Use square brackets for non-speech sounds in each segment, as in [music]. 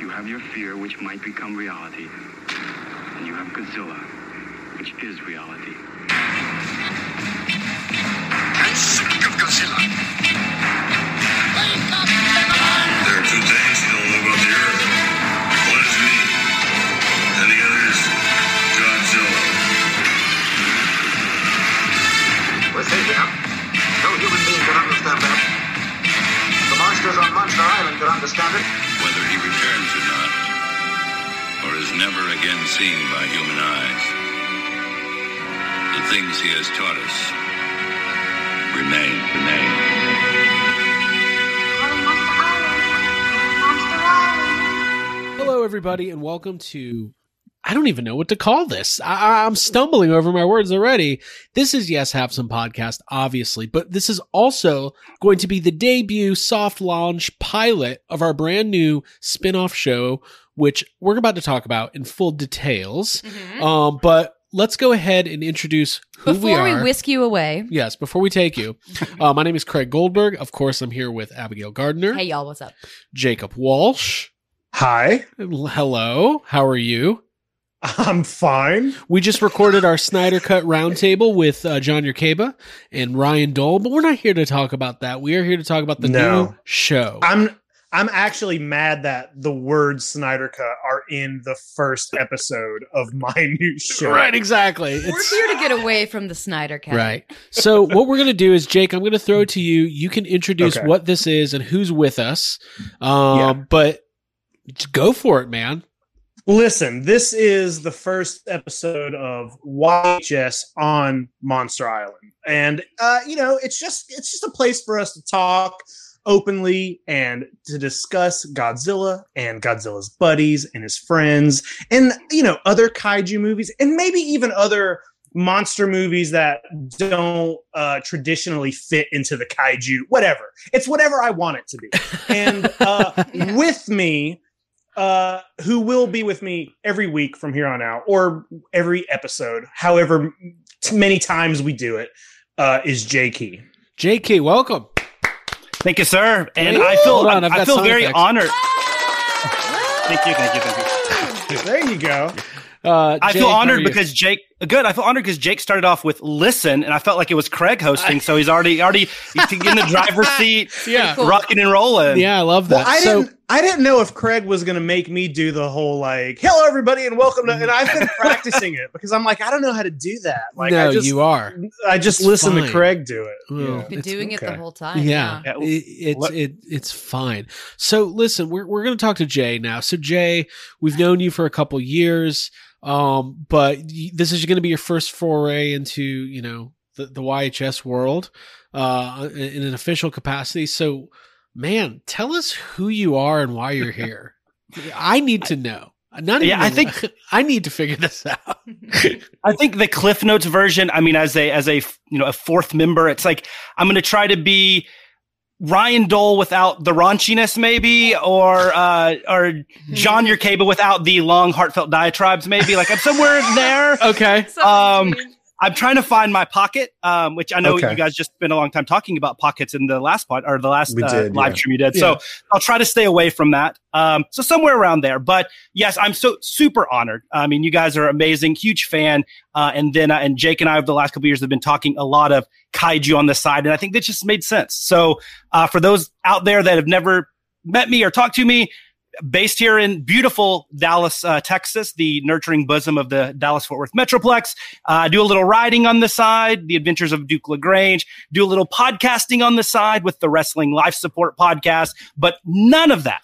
You have your fear, which might become reality. And you have Godzilla, which is reality. I'm sick of Godzilla. There are two things you don't know about the Earth. One is me, and the other is Godzilla. We're safe now. No human being can understand that. The monsters on Monster Island can understand it. Whether he returns or not, or is never again seen by human eyes, the things he has taught us remain, remain. Hello, everybody, and welcome to. I don't even know what to call this. I, I'm stumbling over my words already. This is Yes Have Some podcast, obviously, but this is also going to be the debut soft launch pilot of our brand new spin off show, which we're about to talk about in full details. Um, but let's go ahead and introduce who we are. Before we, whisk you away, yes, before we take you, [laughs] uh, my name is Craig Goldberg. Of course, I'm here with Abigail Gardner, hey y'all, what's up? Jacob Walsh. Hi, Hello, how are you? [laughs] I'm fine. We just recorded our Snyder Cut roundtable with uh, John Yerkeba and Ryan Dole, but we're not here to talk about that. We are here to talk about the No. new show. I'm I'm actually mad that the words Snyder Cut are in the first episode of my [laughs] new show. right, exactly. We're It's- here to get away from the Snyder Cut. right. So what we're gonna do is, Jake, I'm gonna throw it to you. You can introduce Okay. what this is and who's with us. Um, Yeah. but go for it, man. Listen, this is the first episode of YHS on Monster Island, and uh, you know, it's just it's just a place for us to talk openly and to discuss Godzilla and Godzilla's buddies and his friends, and you know, other kaiju movies, and maybe even other monster movies that don't uh, traditionally fit into the kaiju. Whatever, it's whatever I want it to be, and uh, [laughs] Yeah. with me uh, who will be with me every week from here on out, or every episode, however t- many times we do it, uh, is J Key. JK, welcome. Thank you, sir. And Woo! I feel Hold on, I've I feel very effects. honored. Thank you, thank you, thank you. There you go. Uh, I feel honored because Jake. Good. I feel honored because Jake started off with listen, and I felt like it was Craig hosting, so he's already already he's in the [laughs] driver's seat, yeah, Cool. rocking and rolling. yeah, I love that. Well, I so didn't. I didn't know if Craig was going to make me do the whole like, "Hello, everybody, and welcome to." And I've been [laughs] practicing it because I'm like, I don't know how to do that. Like, no, I just, you are. I just It's listen fine. to Craig do it. Yeah. Been It's doing it the whole time. yeah, Yeah. it, it's it, it's fine. So listen, we're we're going to talk to Jay now. So Jay, we've known you for a couple years, um, but this is going to be your first foray into you know the the YHS world, uh, in, in an official capacity. So, man, tell us who you are and why you're here. I need to know. Not Yeah, even I think- [laughs] I need to figure this out. [laughs] I think the Cliff Notes version. I mean, as a as a you know a fourth member, it's like I'm going to try to be Ryan Dole without the raunchiness, maybe, or uh, or John Yerkeba without the long heartfelt diatribes, maybe. Like I'm somewhere there. [laughs] Okay. Um, I'm trying to find my pocket, um, which I know Okay. you guys just spent a long time talking about pockets in the last pod or the last uh, did, live yeah. stream you did. Yeah. So I'll try to stay away from that. Um, so somewhere around there. But yes, I'm so super honored. I mean, you guys are amazing, huge fan. Uh, and then uh, and Jake and I over the last couple of years have been talking a lot of kaiju on the side, and I think that just made sense. So uh, for those out there that have never met me or talked to me, based here in beautiful Dallas, uh, Texas, the nurturing bosom of the Dallas Fort Worth Metroplex. Uh, do a little riding on the side, the adventures of Duke LaGrange, do a little podcasting on the side with the Wrestling Life Support podcast, but none of that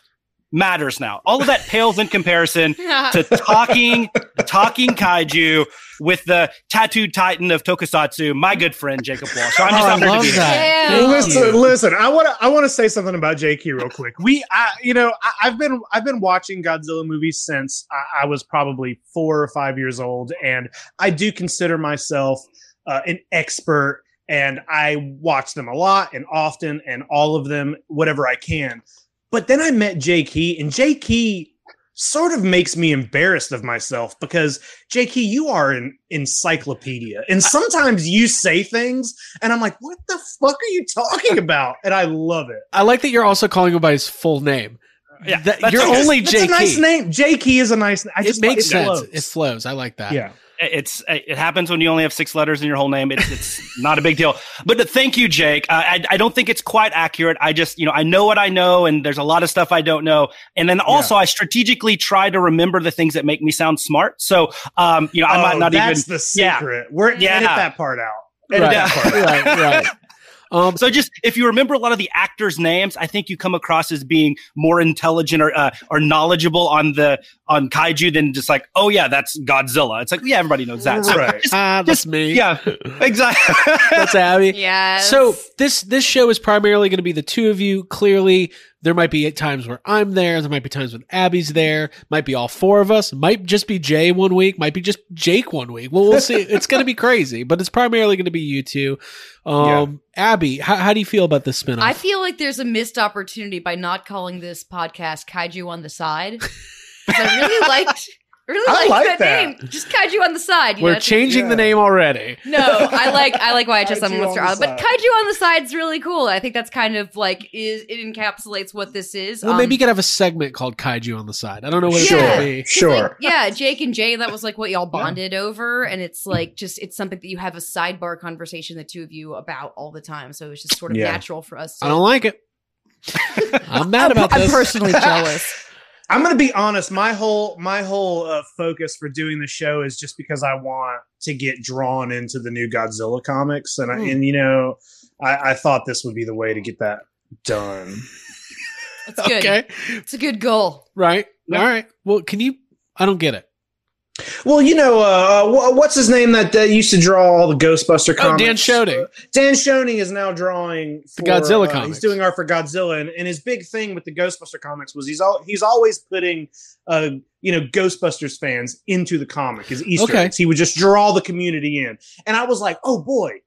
matters now. All of that pales in comparison [laughs] to talking, talking kaiju with the tattooed titan of Tokusatsu, my good friend Jacob Walsh. So I'm just Oh, honored to love be here. that. Yeah. Listen, listen. I want to. I want to say something about JK real quick. We, I, you know, I, I've been, I've been watching Godzilla movies since I, I was probably four or five years old, and I do consider myself uh, an expert. And I watch them a lot and often, and all of them, whatever I can. But then I met Jay Key, and Jay Key sort of makes me embarrassed of myself because Jay Key, you are an encyclopedia, and sometimes you say things, and I'm like, "What the fuck are you talking about?" And I love it. I like that you're also calling him by his full name. Yeah, That- that's you're okay. only That's a nice name. J Key is a nice. I It just makes it sense. flows. It flows. I like that. Yeah. It's it happens when you only have six letters in your whole name. It's it's [laughs] not a big deal. But thank you, Jake. Uh, I I don't think it's quite accurate. I just you know I know what I know, and there's a lot of stuff I don't know. And then also I strategically try to remember the things that make me sound smart. So um you know I might Oh, not that's even the yeah. secret. We're Yeah. edit that part out. Edit Right. that part [laughs] out. right. Right. Um, So just if you remember a lot of the actors' names, I think you come across as being more intelligent or uh, or knowledgeable on the on kaiju than just like, oh yeah, that's Godzilla. It's like yeah, everybody knows that. So Right. just- ah, that's just- me. yeah, exactly. [laughs] That's Abby. Yeah. So this this show is primarily going to be the two of you. Clearly, there might be times where I'm there. There might be times when Abby's there. Might be all four of us. Might just be Jay one week. Might be just Jake one week. Well, we'll see. it's going to be [laughs] crazy, but it's primarily going to be you two. Um, Abby, how, how do you feel about this spinoff? I feel like there's a missed opportunity by not calling this podcast Kaiju on the Side. [laughs] 'Cause I really liked, really I liked like that, that. name. Just Kaiju on the Side. You We're know, it's- changing the name already. No, I [laughs] like I like YHS on Kaiju Monster on the Island, but Kaiju on the Side's really cool. I think that's kind of like is it encapsulates what this is. Well, Um, maybe you could have a segment called Kaiju on the side. I don't know what it's Sure. going to be. 'Cause, Sure. like, yeah, Jake and Jay, that was like what y'all bonded over. And it's like just, it's something that you have a sidebar conversation, the two of you, about all the time. So it's just sort of Yeah. natural for us to. I don't like it. [laughs] I'm mad about I'm this. personally [laughs] jealous. I'm gonna be honest. My whole my whole uh, focus for doing the show is just because I want to get drawn into the new Godzilla comics, and I, Hmm. and you know, I, I thought this would be the way to get that done. It's good. [laughs] Okay. It's a good goal. Right. All right. Well, can you? I don't get it. Well, you know, uh, what's his name that uh, used to draw all the Ghostbuster Oh, comics? Dan Schoening. Uh, Dan Schoening is now drawing The Godzilla uh, comics. He's doing art for Godzilla, and, and his big thing with the Ghostbuster comics was he's all he's always putting, uh, you know, Ghostbusters fans into the comic as Easter Okay. eggs. He would just draw the community in, and I was like, oh boy.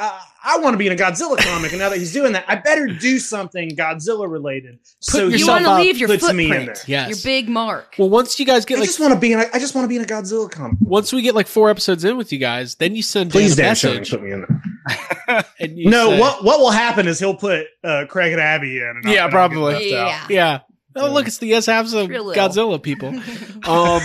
Uh, I want to be in a Godzilla [laughs] comic, and now that he's doing that, I better do something Godzilla related. so yourself You want to leave your puts me in footprint, there. Yes. your big mark. Well, once you guys get I like, just want to be in. A, I just want to be in a Godzilla comic. once we get like four episodes in with you guys, then you send Please, a Dan Schoening, message. put me in [laughs] there. And you No, say- what what will happen is he'll put uh, Craig and Abby in. And Yeah, I'll probably. left out. Yeah. Yeah. Oh, look, it's the yes halves of Godzilla people. [laughs] Um,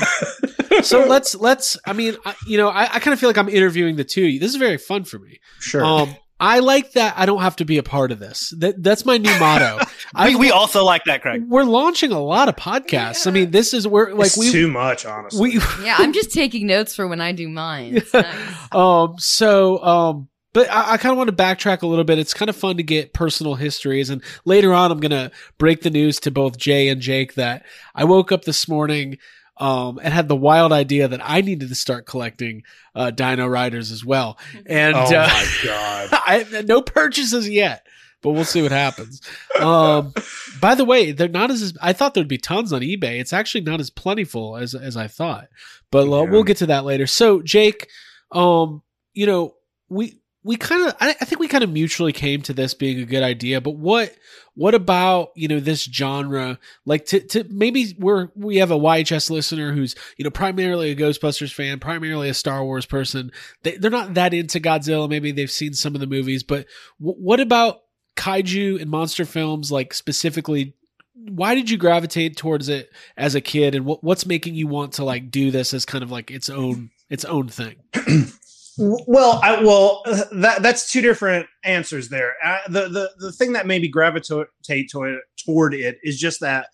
[laughs] so let's let's. I mean, I, you know, I, I kind of feel like I'm interviewing the two of you. This is very fun for me. Sure. Um, I like that. I don't have to be a part of this. That that's my new motto. [laughs] we, I, we also like that, Craig. we're launching a lot of podcasts. I mean, this is we're like it's we too much, honestly. we [laughs] yeah, I'm just taking notes for when I do mine. Nice. um so um but I, I kind of want to backtrack a little bit. It's kind of fun to get personal histories, and later on, I'm gonna break the news to both Jay and Jake that I woke up this morning um and had the wild idea that I needed to start collecting uh Dino Riders as well. And oh uh, my [laughs] god. I no purchases yet, but we'll see what happens. Um, by the way, they're not as I thought there'd be tons on eBay. It's actually not as plentiful as as I thought, but uh, we'll get to that later. So, Jake, um, you know, we we kind of I, I think we kind of mutually came to this being a good idea, but what what about you know this genre like to, to maybe we're we have a YHS listener who's you know primarily a Ghostbusters fan, primarily a Star Wars person. They, they're not that into Godzilla. Maybe they've seen some of the movies, but w- what about kaiju and monster films? Like specifically, why did you gravitate towards it as a kid, and what, what's making you want to like do this as kind of like its own its own thing? [clears throat] Well, I well uh, that that's two different answers there. Uh, the the the thing that made me gravitate to toward it is just that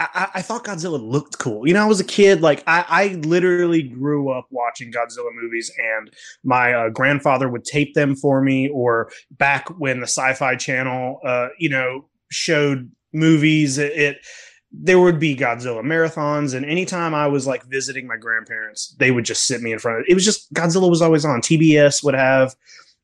I, I- thought Godzilla looked cool. You know, I was a kid, like I, I literally grew up watching Godzilla movies, and my uh, grandfather would tape them for me. Or back when the Sci-Fi Channel, uh, you know, showed movies, it, it there would be Godzilla marathons, and anytime I was like visiting my grandparents, they would just sit me in front of it. It was just Godzilla was always on. TBS would have,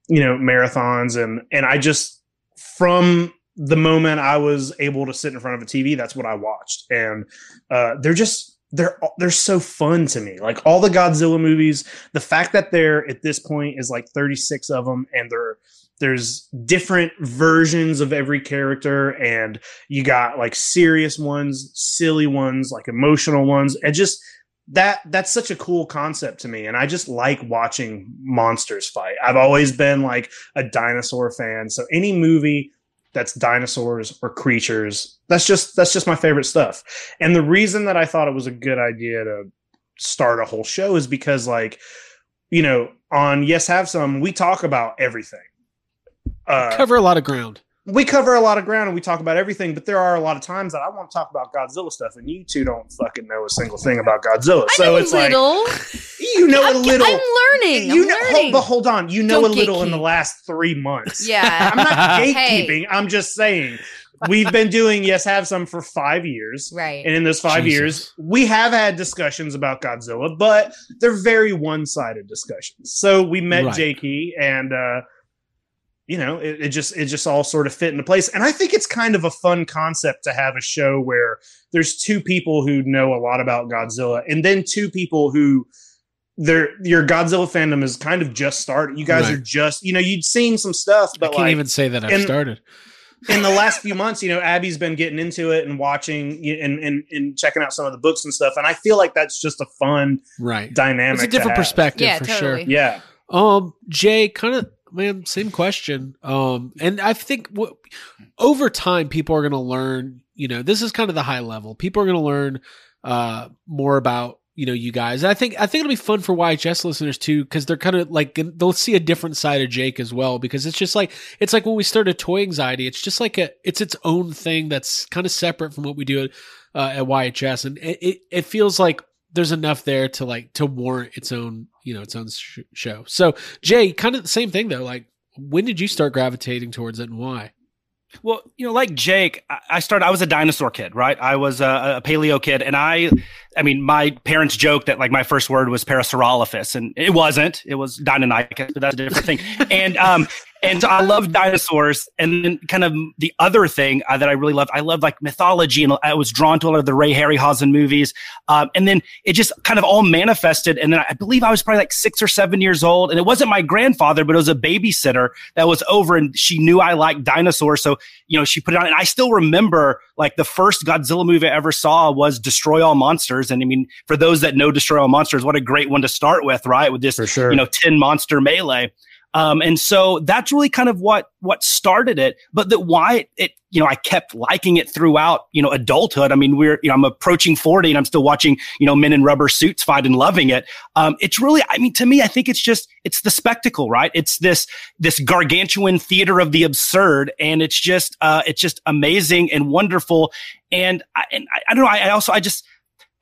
you know, marathons, and and I just from the moment I was able to sit in front of a TV, that's what I watched, and uh, they're just they're they're so fun to me. Like all the Godzilla movies, the fact that there at this point is like 36 of them, and they're there's different versions of every character and you got like serious ones silly ones like emotional ones and just that that's such a cool concept to me and i just like watching monsters fight i've always been like a dinosaur fan so any movie that's dinosaurs or creatures. That's just that's just my favorite stuff. And the reason that I thought it was a good idea to start a whole show is because like you know on yes have some we talk about everything uh Cover a lot of ground. we cover a lot of ground and we talk about everything but there are a lot of times that i want to talk about godzilla stuff and you two don't fucking know a single thing about godzilla I so know it's a like little. you know a I'm, little I'm learning. you I'm know learning. hold, but hold on you know Don't a little in the last three months yeah. [laughs] i'm not Hey. gatekeeping i'm just saying we've been doing yes have some for five years Right. and in those five Jesus. years, we have had discussions about Godzilla, but they're very one-sided discussions. So we met Right. Jakey, and uh, you know, it, it just it just all sort of fit into place. And I think it's kind of a fun concept to have a show where there's two people who know a lot about Godzilla, and then two people who their your Godzilla fandom is kind of just started. You guys Right. are just you know you'd seen some stuff, but I can't like even say that I've and- started. in the last few months, you know, Abby's been getting into it and watching and, and and checking out some of the books and stuff. And I feel like that's just a fun Right. dynamic. It's a to different have. perspective Yeah, for totally. sure. Yeah. Um, Jay, kind of, man, same question. Um, and I think what over time people are going to learn. You know, this is kind of the high level. People are going to learn uh more about you know you guys. And I think I think it'll be fun for YHS listeners too because they're kind of like they'll see a different side of Jake as well because it's just like it's like when we started Toy Anxiety. It's just like a it's its own thing that's kind of separate from what we do uh, at YHS, and it, it it feels like there's enough there to like to warrant its own you know its own sh- show. So Jay, kind of the same thing though. Like, when did you start gravitating towards it and why? Well, you know, like Jake, I- started. I was a dinosaur kid, right? I was a, a paleo kid, and I, I mean, my parents joked that like my first word was Parasaurolophus, and it wasn't. It was Deinonychus, but that's a different thing. [laughs] and um, and so I love dinosaurs, and then kind of the other thing uh, that I really loved, I love like mythology, and I was drawn to a lot of the Ray Harryhausen movies, um, and then it just kind of all manifested. And then I believe I was probably like six or seven years old, and it wasn't my grandfather, but it was a babysitter that was over, and she knew I liked dinosaurs, so you know she put it on, and I still remember like the first Godzilla movie I ever saw was Destroy All Monsters, and I mean for those that know Destroy All Monsters, what a great one to start with, right? With this sure. you know 10 monster melee um, and so that's really kind of what what started it but that why it, you know i kept liking it throughout you know adulthood. I mean we're you know i'm approaching 40 and i'm still watching you know men in rubber suits fight and loving it. Um, it's really i mean to me i think it's just it's the spectacle right? It's this this gargantuan theater of the absurd and it's just uh it's just amazing and wonderful. And i and i, I don't know I, I also i just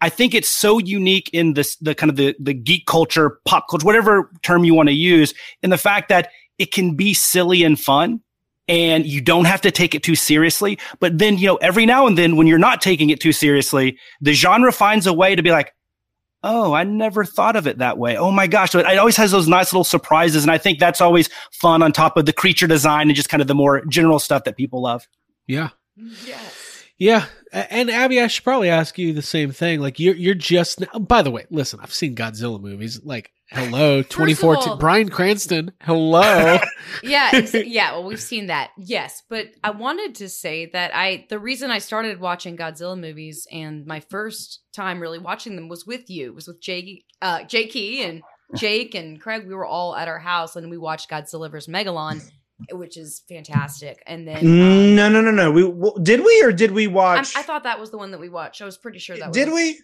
I think it's so unique in this the kind of the the geek culture, pop culture, whatever term you want to use, in the fact that it can be silly and fun and you don't have to take it too seriously. But then, you know, every now and then when you're not taking it too seriously, the genre finds a way to be like, oh, I never thought of it that way. Oh my gosh. So it, it always has those nice little surprises. And I think that's always fun on top of the creature design and just kind of the more general stuff that people love. Yeah, mm, Yes. yeah. And Abby, I should probably ask you the same thing. Like, you're you're just. By the way, listen, I've seen Godzilla movies. Like, hello, [laughs] 2014, all- Bryan Cranston. Hello. [laughs] yeah, ex- [laughs] yeah. Well, we've seen that. Yes, but I wanted to say that I the reason I started watching Godzilla movies and my first time really watching them was with you. it Was with Jake, uh, Jakey and Jake and Craig. We were all at our house and we watched Godzilla vs Megalon, which is fantastic. And then um, No, no, no, no. We w- did we or did we watch? I thought that was the one that we watched. I was pretty sure that was did we?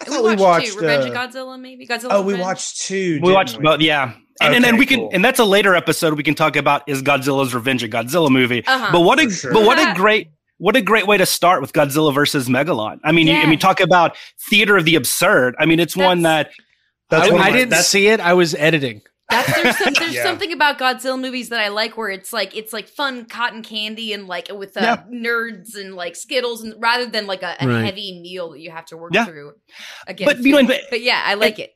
I We watched, we watched. two. Revenge uh, of Godzilla, maybe Godzilla. oh, we Revenge? watched two. We didn't watched both, yeah. And, and then Okay, we can, and that's a later episode. We can talk about is Godzilla's Revenge a Godzilla movie? Uh-huh. But what a, sure. but what a [laughs] great, what a great way to start with Godzilla versus Megalon. I mean, you, I mean, talk about theater of the absurd. I mean, it's one that That's I, one of I didn't that's- see it. I was editing. That's there's, some, there's Yeah. something about Godzilla movies that I like where it's like it's like fun cotton candy and like with uh, Yeah. nerds and like Skittles and rather than like a, a Right. heavy meal that you have to work Yeah. through. Again, But, you know, but, but- yeah, I like it.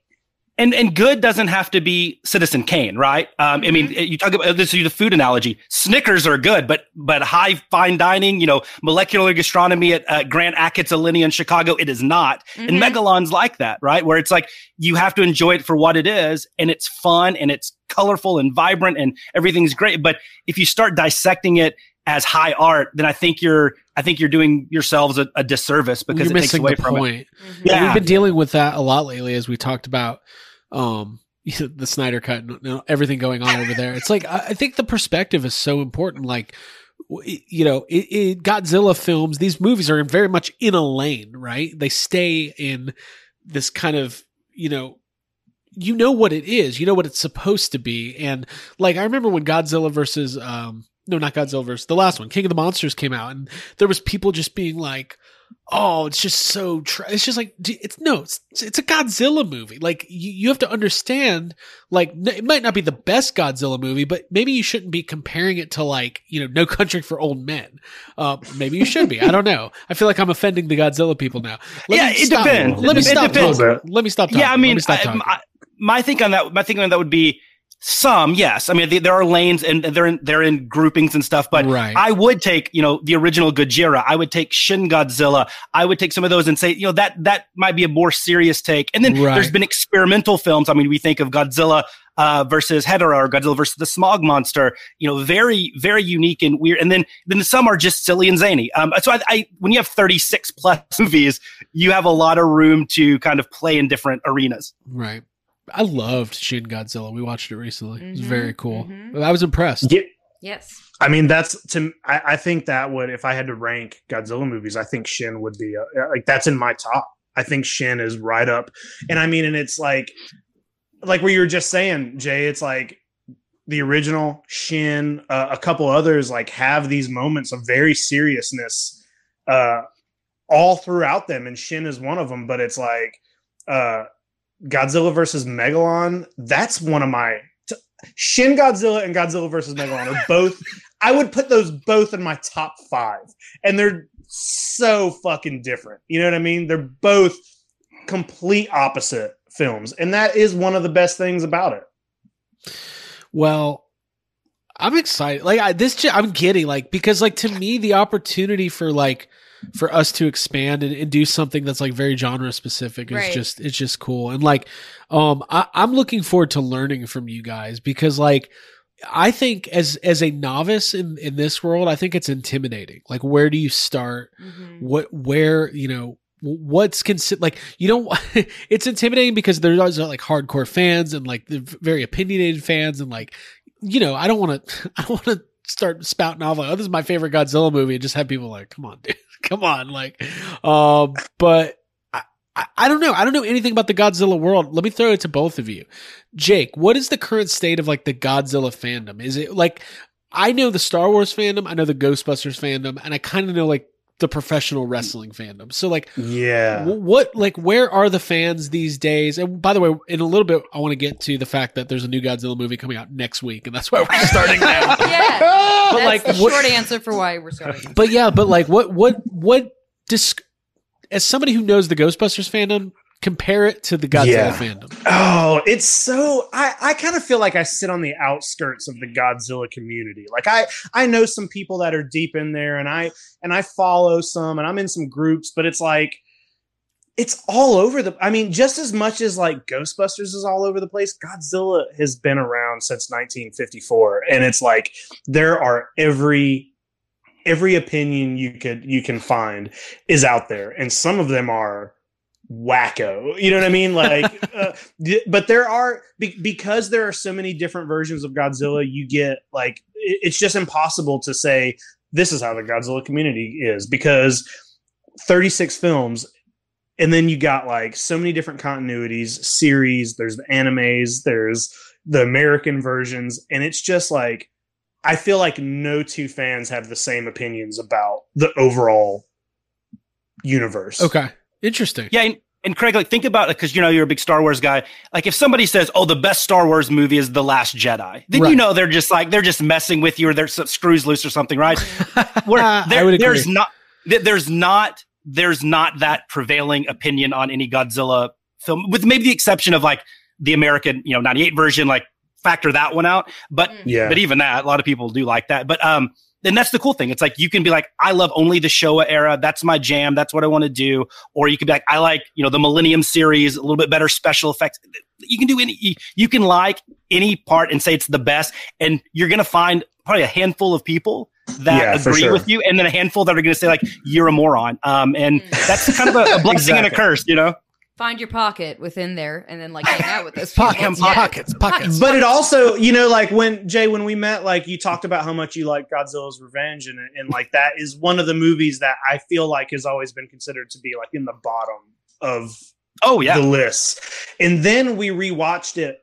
And and good doesn't have to be Citizen Kane, right? Um, I mean, you talk about this is the food analogy. Snickers are good, but but high fine dining, you know, molecular gastronomy at uh, Grant Achatz Alinea in Chicago, it is not. And Mhm. Megalon's like that, right? Where it's like you have to enjoy it for what it is, and it's fun and it's colorful and vibrant and everything's great. But if you start dissecting it as high art, then I think you're I think you're doing yourselves a, a disservice because You're it takes missing away the from it. point. Mhm. Yeah, Yeah. we've been dealing with that a lot lately as we talked about um [laughs] the Snyder cut and you know, everything going on over there. It's like I think the perspective is so important. Like you know, it, it, Godzilla films, these movies are very much in a lane, right? They stay in this kind of, you know, you know what it is, you know what it's supposed to be. And like, I remember when Godzilla versus, um, no, not Godzilla versus the last one, King of the Monsters came out, and there was people just being like, "Oh, it's just so." Tra-. It's just like it's no, it's it's a Godzilla movie. Like you, you have to understand, like it might not be the best Godzilla movie, but maybe you shouldn't be comparing it to like you know No Country for Old Men. Uh, maybe you should be. I don't know. I feel like I'm offending the Godzilla people now. Let Yeah, me it stop. depends. Let me It stop. depends. talking. Let me stop. Talking. yeah, I mean, me stop I-. I- my think on that, my thinking on that would be some, yes. I mean, they, there are lanes and they're in, they're in groupings and stuff, but Right. I would take, you know, the original Gojira. I would take Shin Godzilla. I would take some of those and say, you know, that, that might be a more serious take. And then Right. there's been experimental films. I mean, we think of Godzilla, uh, versus Hedorah or Godzilla versus the Smog Monster, you know, very, very unique and weird. And then, then some are just silly and zany. Um, so I, I, when you have 36 plus [laughs] movies, you have a lot of room to kind of play in different arenas. Right. I loved Shin Godzilla. We watched it recently. It was Mhm, very cool. mhm. I was impressed. Yeah, Yes. I mean, that's to. I, I think that would, if I had to rank Godzilla movies, I think Shin would be uh, like that's in my top. I think Shin is right up, and I mean, and it's like, like what you were just saying, Jay. It's like the original Shin, uh, a couple others like have these moments of very seriousness, uh, all throughout them, and Shin is one of them. But it's like, uh, Godzilla versus Megalon. That's one of my t- Shin Godzilla and Godzilla versus Megalon are [laughs] both. I would put those both in my top five, and they're so fucking different. You know what I mean? They're both complete opposite films, and that is one of the best things about it. Well, I'm excited. Like I, this, I'm kidding. Like because like to me, the opportunity for like for us to expand and, and do something that's like very genre specific is Right. just it's just cool. And like, um, I, I'm looking forward to learning from you guys because like. I think as as a novice in in this world, I think it's intimidating. Like, where do you start? Mhm. what where you know what's considered like you don't [laughs] it's intimidating because there's always like hardcore fans and like the very opinionated fans and like you know i don't want to [laughs] i don't want to start spouting off like oh this is my favorite godzilla movie and just have people like come on dude come on like um but I, I I don't know. I don't know anything about the Godzilla world. Let me throw it to both of you. Jake, what is the current state of like the Godzilla fandom? Is it like I know the Star Wars fandom, I know the Ghostbusters fandom, and I kind of know like the professional wrestling fandom. So like Yeah. what like where are the fans these days? And by the way, in a little bit I want to get to the fact that there's a new Godzilla movie coming out next week and that's why we're [laughs] starting now. Yeah. But, That's like, the what- short answer for why we're starting. But yeah, but like what what what dis- as somebody who knows the Ghostbusters fandom, compare it to the Godzilla Yeah. fandom. Oh, it's so I, I kind of feel like I sit on the outskirts of the Godzilla community. Like I I know some people that are deep in there and I and I follow some and I'm in some groups, but it's like it's all over the I mean, just as much as like Ghostbusters is all over the place, Godzilla has been around since 1954 and it's like there are every every opinion you could you can find is out there and some of them are wacko. You know what i mean? [laughs] Like uh, but there are be- because there are so many different versions of godzilla you get like it- it's just impossible to say this is how the godzilla community is because 36 films and then you got like so many different continuities series there's the animes there's the american versions and it's just like i feel like no two fans have the same opinions about the overall universe. Okay. Interesting. Yeah, and, and Craig, like think about it because you know you're a big Star Wars guy. Like if somebody says, "Oh, the best Star Wars movie is The Last Jedi," then Right. you know they're just like they're just messing with you or there's some screws loose or something, right? [laughs] Where I there- would agree. there's not th- there's not there's not that prevailing opinion on any Godzilla film, with maybe the exception of like the American, you know, '98 version. Like factor that one out, but Mm. yeah but even that, a lot of people do like that. But um, and that's the cool thing. It's like you can be like, I love only the Showa era. That's my jam. That's what I want to do. Or you could be like, I like you know the Millennium series, a little bit better special effects. You can do any. You, you can like any part and say it's the best, and you're gonna find probably a handful of people that Yeah, agree sure. with you, and then a handful that are gonna say like you're a moron. Um, and that's kind of a, a [laughs] blessing and a curse, you know. Find your pocket within there and then like hang out with those [laughs] people. Pockets, Yeah. pockets, pockets. but it also, you know, like when Jay, when we met, like you talked about how much you like Godzilla's Revenge, and and like that is one of the movies that I feel like has always been considered to be like in the bottom of Oh yeah. the list. And then we rewatched it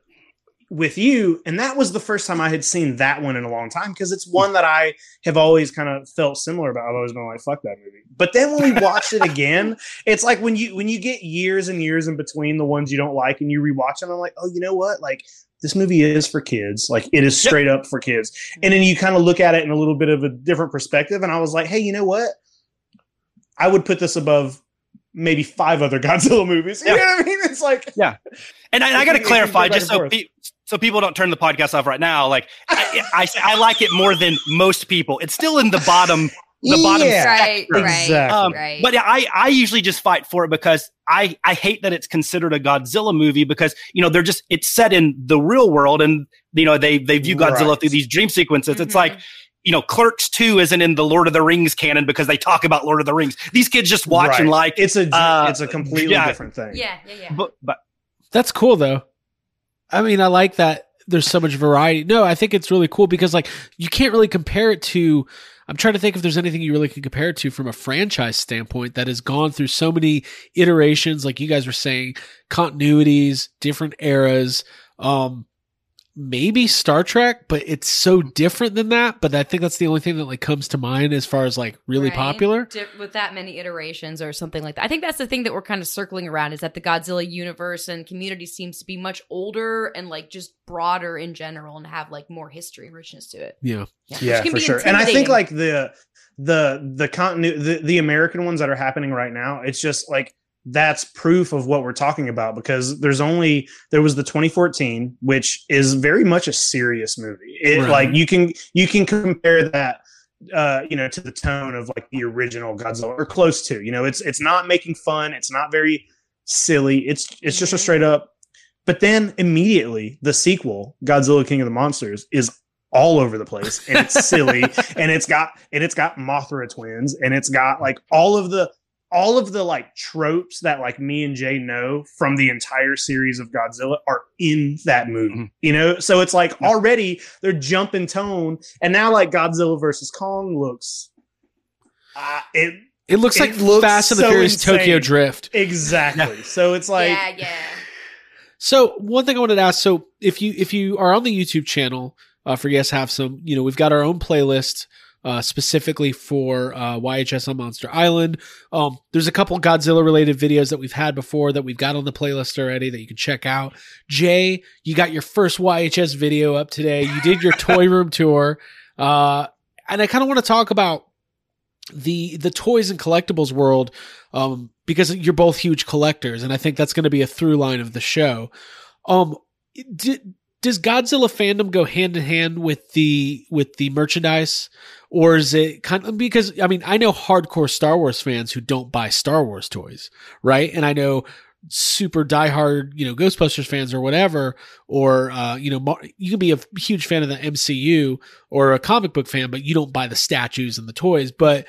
with you, and that was the first time I had seen that one in a long time because it's one that I have always kind of felt similar about. I've always been like, "Fuck that movie." But then when we [laughs] watched it again, it's like when you when you get years and years in between the ones you don't like, and you rewatch them, I'm like, "Oh, you know what? Like." This movie is for kids. Like it is Yep. straight up for kids. And then you kind of look at it in a little bit of a different perspective. And I was like, hey, you know what? I would put this above maybe five other [laughs] Godzilla movies. You Yeah. know what I mean? It's like yeah. And I, I got to you- if you clarify, just so pe- so people don't turn the podcast off right now. Like I, I, I like it more than most people. It's still in the bottom, the bottom. Yeah. Right, right, Exactly. Um, right. But I, I usually just fight for it because I, I hate that it's considered a Godzilla movie because you know they're just it's set in the real world and you know they they view Godzilla Right. through these dream sequences. It's Mhm. like you know Clerks Two isn't in the Lord of the Rings canon because they talk about Lord of the Rings. These kids just watch Right. and like. it's a uh, it's a completely yeah. different thing. yeah, yeah, yeah. But, but That's cool though. I mean, I like that there's so much variety. No, I think it's really cool because like you can't really compare it to I'm trying to think if there's anything you really can compare it to from a franchise standpoint that has gone through so many iterations, like you guys were saying, continuities, different eras. Um maybe Star Trek, but it's so different than that. But I think that's the only thing that like comes to mind as far as like really Right. popular. Di- with that many iterations or something like that. I think that's the thing that we're kind of circling around is that the Godzilla universe and community seems to be much older and like just broader in general and have like more history and richness to it. Yeah. which yeah for sure and i think like the the the continu the, the american ones that are happening right now it's just like that's proof of what we're talking about because there's only there was the 2014 which is very much a serious movie it Right. like you can you can compare that uh you know to the tone of like the original godzilla or close to you know it's it's not making fun it's not very silly it's it's just a straight up but then immediately the sequel godzilla king of the monsters is all over the place and it's silly [laughs] and it's got and it's got Mothra twins and it's got like all of the all of the like tropes that like me and Jay know from the entire series of Godzilla are in that movie. Mhm. You know, so it's like already they're jumping tone and now like Godzilla versus Kong looks uh, it It looks It like looks Fast and the so Furious insane. Tokyo Drift. exactly. so it's like yeah, yeah. So one thing I wanted to ask: so if you if you are on the YouTube channel uh, for Yes Have Some, you know we've got our own playlist uh, specifically for uh, YHS on Monster Island. Um, there's a couple Godzilla related videos that we've had before that we've got on the playlist already that you can check out. Jay, you got your first YHS video up today. You did your toy room [laughs] tour, uh, and I kind of want to talk about the the toys and collectibles world um, because you're both huge collectors, and I think that's going to be a through line of the show. Um, d- does Godzilla fandom go hand in hand with the with the merchandise, or is it kind of because I mean I know hardcore Star Wars fans who don't buy Star Wars toys, right? And I know super diehard, you know, Ghostbusters fans or whatever, or uh, you know, you can be a huge fan of the MCU or a comic book fan, but you don't buy the statues and the toys. But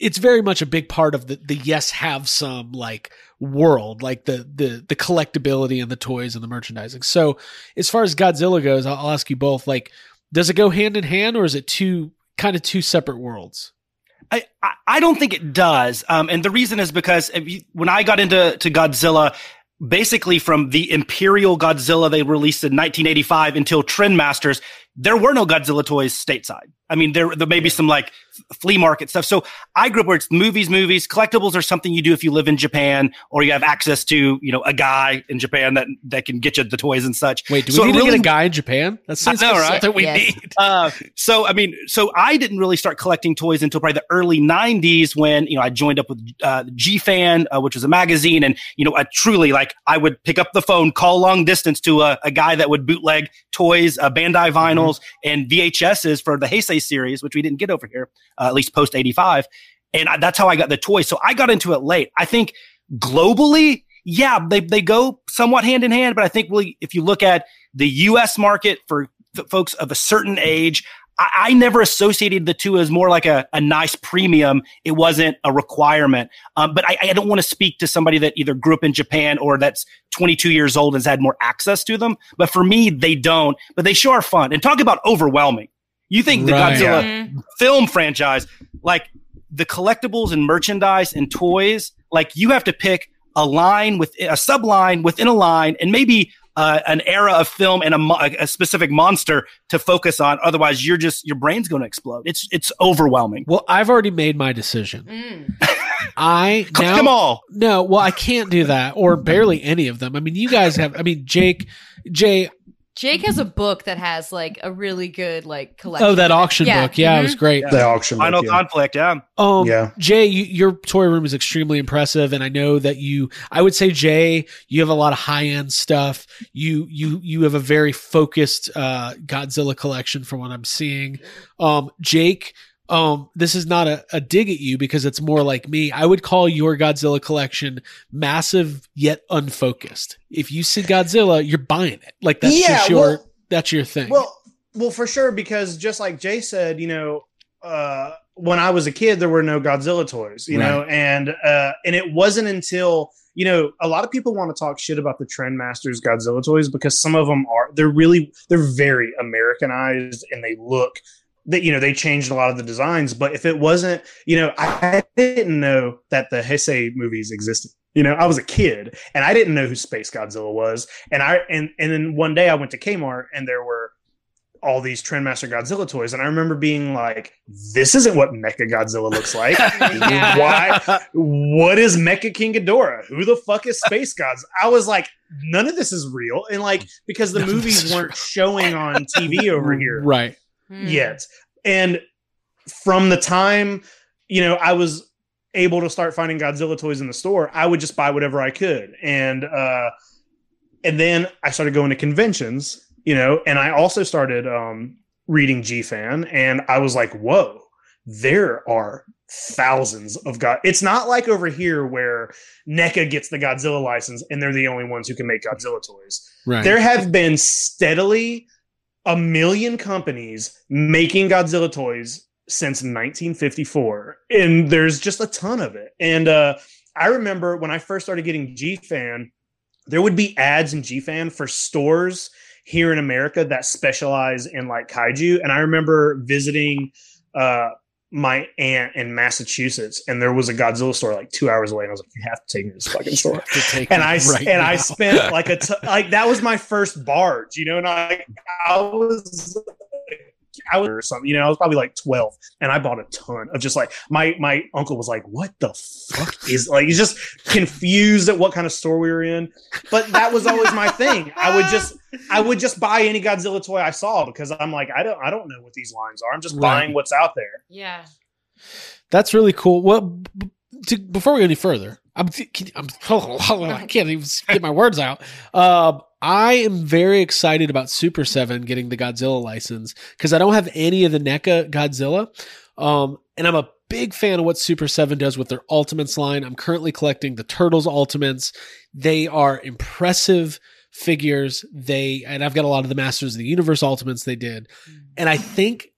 it's very much a big part of the the yes have some like world, like the the the collectability and the toys and the merchandising. So as far as Godzilla goes, I'll, ask you both: like, does it go hand in hand, or is it two kind of two separate worlds? I, I- don't think it does. Um, and the reason is because if you, when I got into to Godzilla, basically from the Imperial Godzilla they released in 1985 until Trendmasters, there were no Godzilla toys stateside. I mean, there there may be some like flea market stuff. So I grew up where it's movies, movies, collectibles are something you do if you live in Japan or you have access to, you know, a guy in Japan that that can get you the toys and such. Wait, do we So it need to really- get a guy in Japan? That's I know, right? something we Yes. need. [laughs] uh, so I mean, so I didn't really start collecting toys until probably the early '90s when you know I joined up with uh, G Fan, uh, which was a magazine, and you know I truly like I would pick up the phone, call long distance to a, a guy that would bootleg toys, uh, Bandai vinyls, and VHSs for the Heisei series, which we didn't get over here, uh, at least post '85, and I, that's how I got the toys. So I got into it late. I think globally. Yeah, they, they go somewhat hand in hand, but I think really, if you look at the U.S. market for folks of a certain age, I, I never associated the two as more like a, a nice premium. It wasn't a requirement. Um, but I, I don't want to speak to somebody that either grew up in Japan or that's 22 years old and has had more access to them. But for me, they don't. But they sure are fun. And talk about overwhelming. You think the Right. Godzilla Mhm. film franchise, like the collectibles and merchandise and toys, like you have to pick a line with a subline within a line and maybe uh, an era of film and a, mo- a specific monster to focus on. Otherwise, you're just your brain's going to explode. It's it's overwhelming. Well, I've already made my decision. Mm. [laughs] I Click now them all. No, well, I can't do that, or barely any of them. I mean, you guys have. I mean, Jake, Jay. Jake has a book that has like a really good like collection. Oh, that auction Yeah. book. Yeah, it Mhm. was great. The auction. book, Final yeah. conflict. Yeah. Um, Yeah. Jay, you, your toy room is extremely impressive, and I know that you. I would say, Jay, you have a lot of high end stuff. You you you have a very focused uh, Godzilla collection, from what I'm seeing. Um, Jake, um, this is not a, a dig at you because it's more like me. I would call your Godzilla collection massive yet unfocused. If you see Godzilla, you're buying it. Like that's Yeah, just your well- that's your thing. Well, well, for sure, because just like Jay said, you know, uh, when I was a kid, there were no Godzilla toys, you know, and uh, and it wasn't until you know a lot of people want to talk shit about the Trendmasters Godzilla toys because some of them are they're really they're very Americanized and they look that you know they changed a lot of the designs. But if it wasn't, you know, I didn't know that the Heisei movies existed. You know, I was a kid and I didn't know who Space Godzilla was. And I and and then one day I went to Kmart and there were all these Trendmaster Godzilla toys, and I remember being like, "This isn't what Mecha Godzilla looks like. [laughs] Yeah. Why? What is Mecha King Ghidorah? Who the fuck is Space Gods?" I was like, "None of this is real," and like because the None movies weren't showing on TV over here right? Mm. yet. And from the time, you know, I was able to start finding Godzilla toys in the store, I would just buy whatever I could. And uh and then I started going to conventions, you know, and I also started um reading G-Fan and I was like, "Whoa, there are thousands of god it's not like over here where NECA gets the Godzilla license and they're the only ones who can make Godzilla toys Right. there have been steadily a million companies making Godzilla toys since 1954, and there's just a ton of it. And uh, I remember when I first started getting G-Fan, there would be ads in G-Fan for stores here in America that specialize in like kaiju. And I remember visiting uh, my aunt in Massachusetts, and there was a Godzilla store like two hours away, and I was like, "You have to take me to this fucking store." And I right and I spent like a [laughs] t- like that was my first barge, you know, and I I was I was or something, you know, I was probably like twelve, and I bought a ton of just like my my uncle was like, "What the fuck is like?" He's just confused at what kind of store we were in, but that was always my thing. I would just I would just buy any Godzilla toy I saw because I'm like, I don't I don't know what these lines are. I'm just Right. buying what's out there. Yeah. That's really cool. Well, b- to, before we go any further, I'm, I'm [laughs] I can't even get my words out. Um, I am very excited about Super Seven getting the Godzilla license because I don't have any of the NECA Godzilla, um, and I'm a big fan of what Super Seven does with their Ultimates line. I'm currently collecting the Turtles Ultimates. They are impressive figures. They and I've got a lot of the Masters of the Universe Ultimates they did, and I think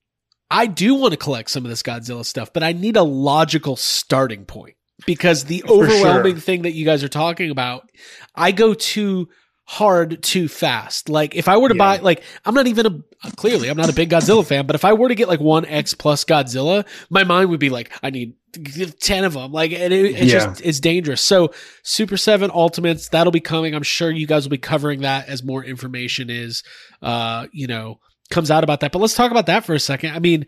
I do want to collect some of this Godzilla stuff, but I need a logical starting point because the overwhelming sure. thing that you guys are talking about, I go too hard too fast. Like if I were to Yeah. buy, like I'm not even a clearly I'm not a big Godzilla fan, but if I were to get like one X plus Godzilla, my mind would be like, I need ten of them. Like and it, it's Yeah. just it's dangerous. So Super Seven Ultimates that'll be coming. I'm sure you guys will be covering that as more information is, uh, you know, comes out about that. But let's talk about that for a second. I mean.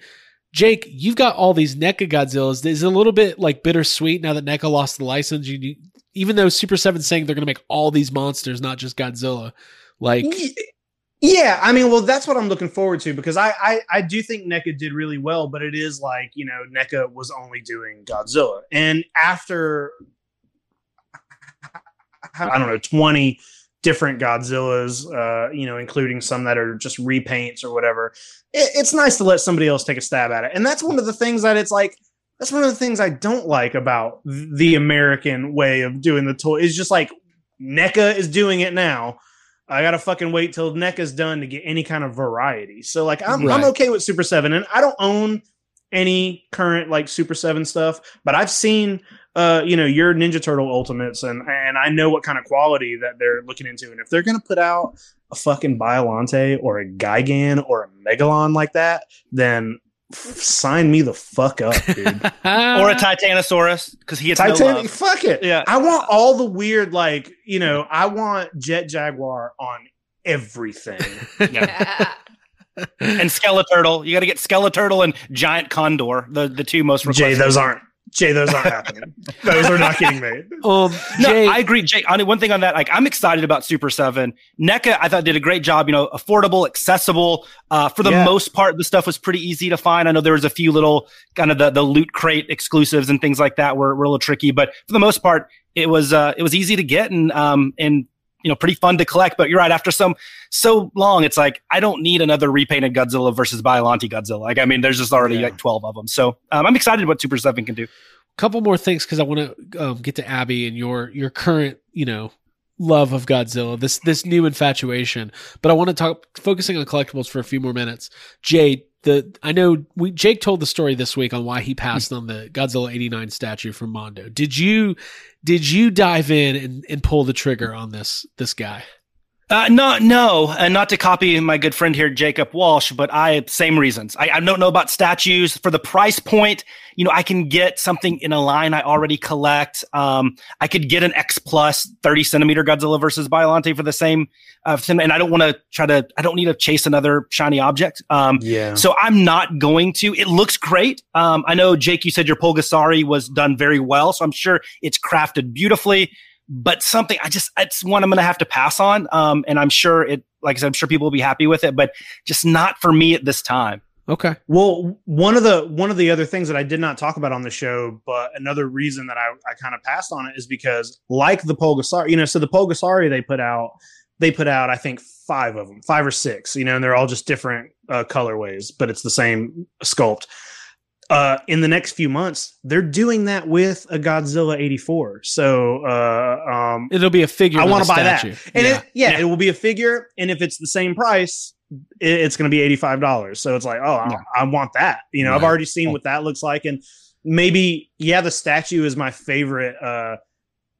Jake, you've got all these NECA Godzillas. Is it a little bit like bittersweet now that NECA lost the license? You, even though Super Seven's saying they're going to make all these monsters, not just Godzilla. Like, Yeah, I mean, well, that's what I'm looking forward to because I, I I do think NECA did really well, but it is like you know NECA was only doing Godzilla, and after I don't know twenty different Godzillas, uh, you know, including some that are just repaints or whatever, it, it's nice to let somebody else take a stab at it, and that's one of the things that it's like. That's one of the things I don't like about the American way of doing the toy. Is just like NECA is doing it now I gotta fucking wait till NECA's done to get any kind of variety. So like I'm Right. I'm okay with Super Seven, and I don't own any current like Super Seven stuff, but I've seen uh you know your Ninja Turtle Ultimates, and and I know what kind of quality that they're looking into, and if they're gonna put out a fucking Biolante or a Gigan or a Megalon like that, then f- sign me the fuck up, dude. [laughs] or a Titanosaurus because he gets no love. fuck it. Yeah. I want all the weird, like, you know, I want Jet Jaguar on everything. [laughs] yeah. and Skeleturtle. You got to get Skeleturtle and Giant Condor, the the two most Jay, those aren't Jay, those aren't happening. Those are not getting made. [laughs] um, No, Jay, I agree, Jay. On one thing on that, like I'm excited about Super Seven. NECA, I thought did a great job. You know, affordable, accessible. Uh, for the Yeah. most part, the stuff was pretty easy to find. I know there was a few little kind of the the loot crate exclusives and things like that were, were a little tricky, but for the most part, it was uh, it was easy to get and um and you know pretty fun to collect. But you're right, after some so long, it's like I don't need another repainted Godzilla versus Biollante Godzilla. Like I mean, there's just already Yeah. like 12 of them. So um, I'm excited what Super Seven can do. couple more things because I want to um, get to Abby and your your current you know love of Godzilla this this new infatuation. But I want to talk focusing on collectibles for a few more minutes. Jay, the I know we Jake told the story this week on why he passed on the Godzilla eighty nine statue from Mondo. Did you did you dive in and, and pull the trigger on this this guy? Uh, no, no, and not to copy my good friend here, Jacob Walsh, but I same reasons. I, I don't know about statues for the price point. You know, I can get something in a line I already collect. Um, I could get an X plus thirty centimeter Godzilla versus Biollante for the same, uh, and I don't want to try to. I don't need to chase another shiny object. Um, Yeah. so I'm not going to. It looks great. Um, I know Jake, you said your Pulgasari was done very well, so I'm sure it's crafted beautifully. But something I just it's one I'm going to have to pass on. Um, and I'm sure it, like I said, I'm sure people will be happy with it, but just not for me at this time. Okay. Well, one of the one of the other things that I did not talk about on the show, but another reason that I, I kind of passed on it is because like the Pulgasari, you know, so the Pulgasari they put out, they put out I think five of them, five or six, you know, and they're all just different uh, colorways, but it's the same sculpt. Uh, in the next few months, they're doing that with a Godzilla 84. So, uh, um, It'll be a figure. I want to buy that. And yeah. it, yeah, Yeah. it will be a figure. And if it's the same price, it, it's going to be $85. So it's like, oh, I, Yeah. I want that. You know, I've already seen what that looks like. And maybe, yeah, the statue is my favorite uh,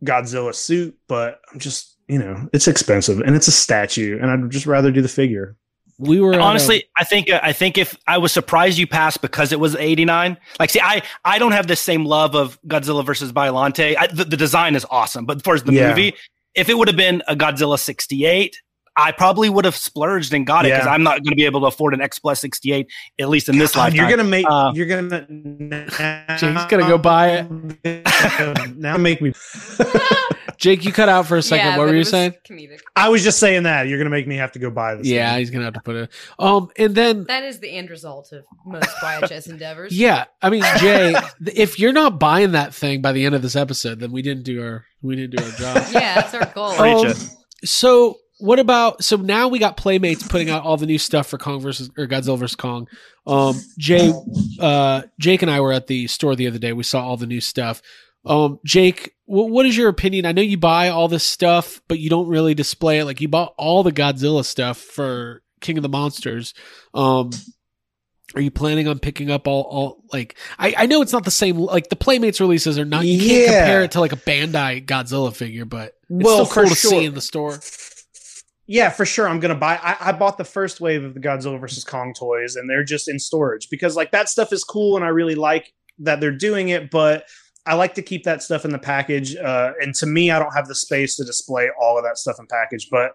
Godzilla suit, but I'm just, you know, it's expensive and it's a statue. And I'd just rather do the figure. We were Honestly, I think uh, I think if I was surprised you passed because it was 89. Like, see, I I don't have the same love of Godzilla versus Biollante. I, the, the design is awesome, but as far as the Yeah. movie, if it would have been a Godzilla 68. I probably would have splurged and got it because Yeah. I'm not going to be able to afford an X Plus 68 at least in this God, lifetime. you're gonna make Uh, you're gonna [laughs] Jake's gonna go buy it now make me [laughs] [laughs] Jake, you cut out for a second. Yeah, what were you saying? Comedic. i was just saying that you're gonna make me have to go buy this Yeah, thing. he's gonna have to put it. Um, and then That is the end result of most YHS endeavors. [laughs] yeah, I mean, Jay, if you're not buying that thing by the end of this episode, then we didn't do our we didn't do our job. [laughs] Yeah, that's our goal. Preach Um, it. So what about so now we got Playmates putting out all the new stuff for Kong versus or Godzilla versus Kong. Um, Jay, uh, Jake and I were at the store the other day. We saw all the new stuff. Um, Jake, wh- what is your opinion? I know you buy all this stuff, but you don't really display it. Like you bought all the Godzilla stuff for King of the Monsters. Um, are you planning on picking up all, all like I, I know it's not the same like the Playmates releases are not you can't compare it to like a Bandai Godzilla figure, but it's Well, still cool to see in the store. Yeah, for sure. I'm gonna buy. I, I bought the first wave of the Godzilla versus Kong toys, and they're just in storage because like that stuff is cool, and I really like that they're doing it. But I like to keep that stuff in the package. Uh, and to me, I don't have the space to display all of that stuff in package. But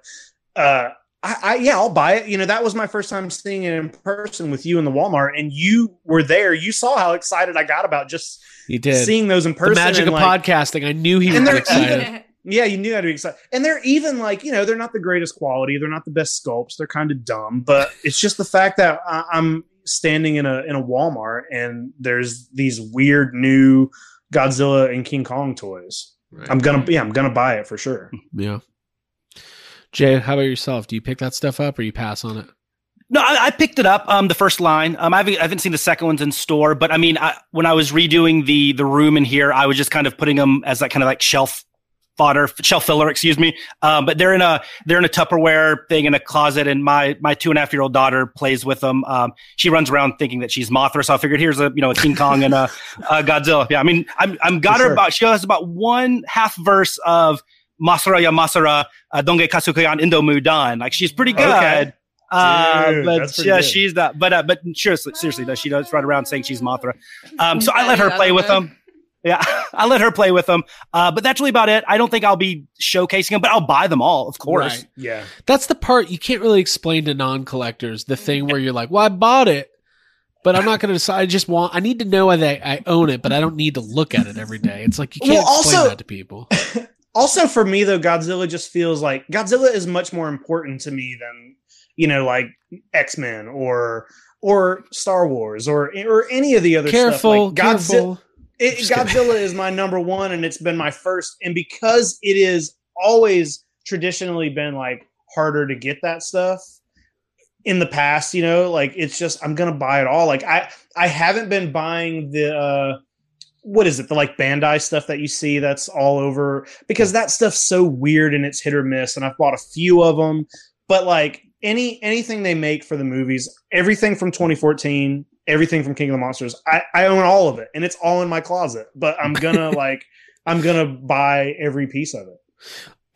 uh, I, I yeah, I'll buy it. You know, that was my first time seeing it in person with you in the Walmart, and you were there. You saw how excited I got about just You did. seeing those in person. the magic and, of like, podcasting. I knew he they're excited. [laughs] Yeah, you knew how to be excited. And they're even like, you know, they're not the greatest quality. They're not the best sculpts. They're kind of dumb. But [laughs] it's just the fact that I- I'm standing in a in a Walmart and there's these weird new Godzilla and King Kong toys. I'm gonna yeah, I'm gonna buy it for sure. yeah. Jay, how about yourself? Do you pick that stuff up or you pass on it? No, I, I picked it up. Um, the first line. Um, I haven't, I haven't seen the second ones in store, but I mean, I, when I was redoing the the room in here, I was just kind of putting them as that kind of like shelf fodder, shell filler, excuse me. Um, but they're in a they're in a Tupperware thing in a closet, and my my two and a half year old daughter plays with them. Um, she runs around thinking that she's Mothra, so I figured here's a you know a King Kong and a, a Godzilla. Yeah, I mean I'm I'm got For her sure. about she has about one half verse of Masara ya Masara uh, Donge Kasukayan Indo Mudan. Like she's pretty good. Okay. Uh, Dude, but yeah, good. she's not. But uh, but seriously, seriously, though, she does run around saying she's Mothra. Um, so I let her play with them. Yeah, [laughs] I let her play with them. Uh, but that's really about it. I don't think I'll be showcasing them, but I'll buy them all, of course. Right. Yeah. That's the part you can't really explain to non-collectors. The thing where you're like, "Well, I bought it, but I'm not going to decide. I just want. I need to know that I own it, but I don't need to look at it every day." It's like you can't Well, explain also- that to people. [laughs] Also, for me though, Godzilla just feels like Godzilla is much more important to me than you know, like X Men or or Star Wars or or any of the other Careful, stuff. Like Godzi- careful. It, Godzilla is my number one, and it's been my first. And because it is always traditionally been like harder to get that stuff in the past, you know, like it's just I'm gonna buy it all. Like I I haven't been buying the uh what is it the like Bandai stuff that you see that's all over because that stuff's so weird and it's hit or miss. And I've bought a few of them, but like any anything they make for the movies, everything from 2014 everything from King of the Monsters. I, I own all of it and it's all in my closet, but I'm gonna [laughs] like I'm gonna buy every piece of it.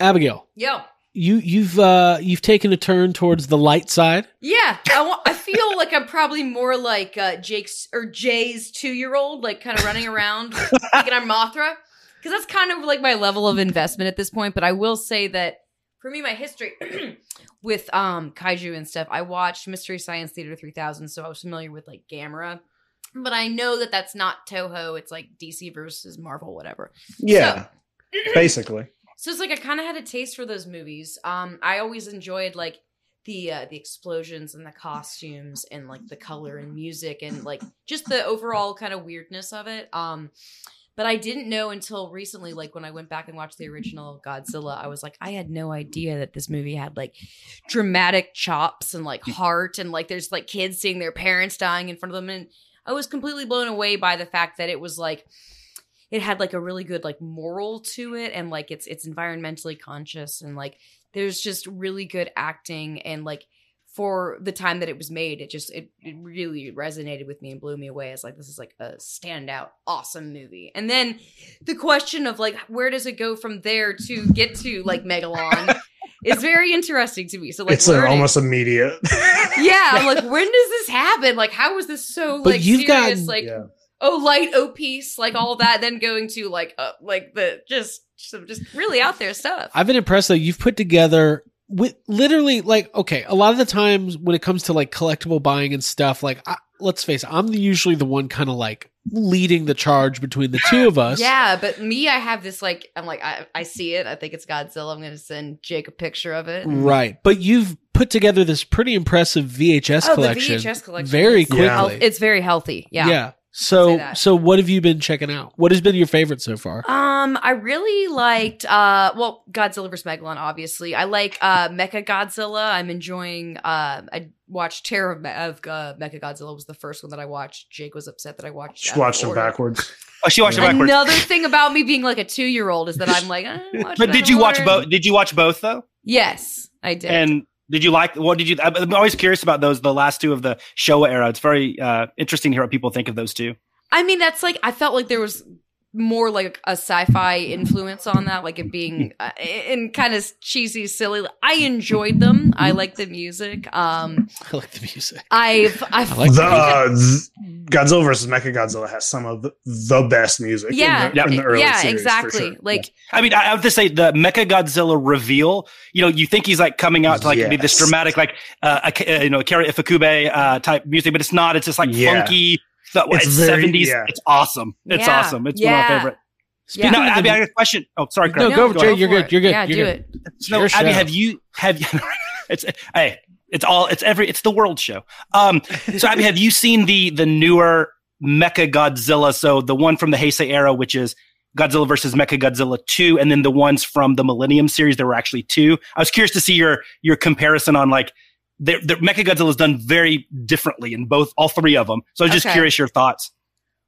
Abigail, Yo. you you've uh you've taken a turn towards the light side. Yeah, I, wa- I feel like I'm probably more like uh, Jake's or Jay's two year old, like kind of running around [laughs] thinking I'm Mothra, because that's kind of like my level of investment at this point. But I will say that for me, my history [clears throat] with um kaiju and stuff, I watched Mystery Science Theater 3000, so I was familiar with like Gamera. But I know that that's not Toho. It's like DC versus Marvel, whatever. Yeah, [clears throat] basically. So it's like I kind of had a taste for those movies. Um, I always enjoyed like the uh, the explosions and the costumes and like the color and music and like just the overall kind of weirdness of it. Um, but I didn't know until recently, like when I went back and watched the original Godzilla, I was like, I had no idea that this movie had like dramatic chops and like mm. heart and like there's like kids seeing their parents dying in front of them. And I was completely blown away by the fact that it was like it had like a really good like moral to it and like it's it's environmentally conscious and like there's just really good acting and like for the time that it was made it just it, it really resonated with me and blew me away as like this is like a standout awesome movie and then the question of like where does it go from there to get to like megalon [laughs] is very interesting to me so like it's learning- almost immediate. [laughs] yeah i'm like when does this happen like how was this so But like you've got- serious like yeah. oh light oh peace like all that then going to like uh, like the just some just really out there stuff I've been impressed though. You've put together with literally like okay, a lot of the times when it comes to like collectible buying and stuff, like I, let's face it, I'm the, usually the one kind of like leading the charge between the two of us. yeah but me i have this like i'm like i, I see it i think it's godzilla i'm gonna send jake a picture of it Right. But you've put together this pretty impressive VHS oh collection. the vhs collection Very quickly. health- it's very healthy yeah Yeah. Say So so what have you been checking out? What has been your favorite so far? Um, I really liked uh well, Godzilla vs. Megalon, obviously. I like uh Mecha Godzilla. I'm enjoying uh I watched Terror of, Me- of uh, Mecha Godzilla was the first one that I watched. Jake was upset that I watched Just out of watch them order. backwards. Oh, she watched it backwards. Another thing about me being like a two year old is that I'm like, eh, watch but did you of watch both? Did you watch both though? Yes, I did. And did you like what did you? I'm always curious about those. The last two of the Showa era. It's very uh, interesting to hear what people think of those two. I mean, that's like I felt like there was more like a sci-fi influence on that, like it being uh, and kind of cheesy, silly. I enjoyed them. I like the music. Um, [laughs] I like the music. I've [laughs] I've I like The uh, Godzilla versus Mechagodzilla has some of the, the best music. in yeah, the, in the early yeah, series, exactly. sure. Like I mean, I I have to say the Mecha Godzilla reveal. You know, you think he's like coming out to like be this dramatic, like uh, a, uh, you know, Akira Ifukube uh, type music, but it's not. It's just like Yeah. funky. The, It's it's very- seventies. yeah. It's awesome. It's Yeah. awesome. It's one of my favorite. Yeah. Now, of Abby, I got a question. Oh, sorry, Craig. No, go, Jay. for You're good. it. You're good. Yeah, You're do good. it. So, your Abby, show. have you have you? It's hey, it's all it's every it's the world show. Um, so Abby, have you seen the the newer Mecha Godzilla? So the one from the Heisei era, which is Godzilla versus Mecha Godzilla two, and then the ones from the Millennium series. There were actually two. I was curious to see your your comparison on like the, the Mecha Godzilla is done very differently in both all three of them. So I was just Okay. curious your thoughts.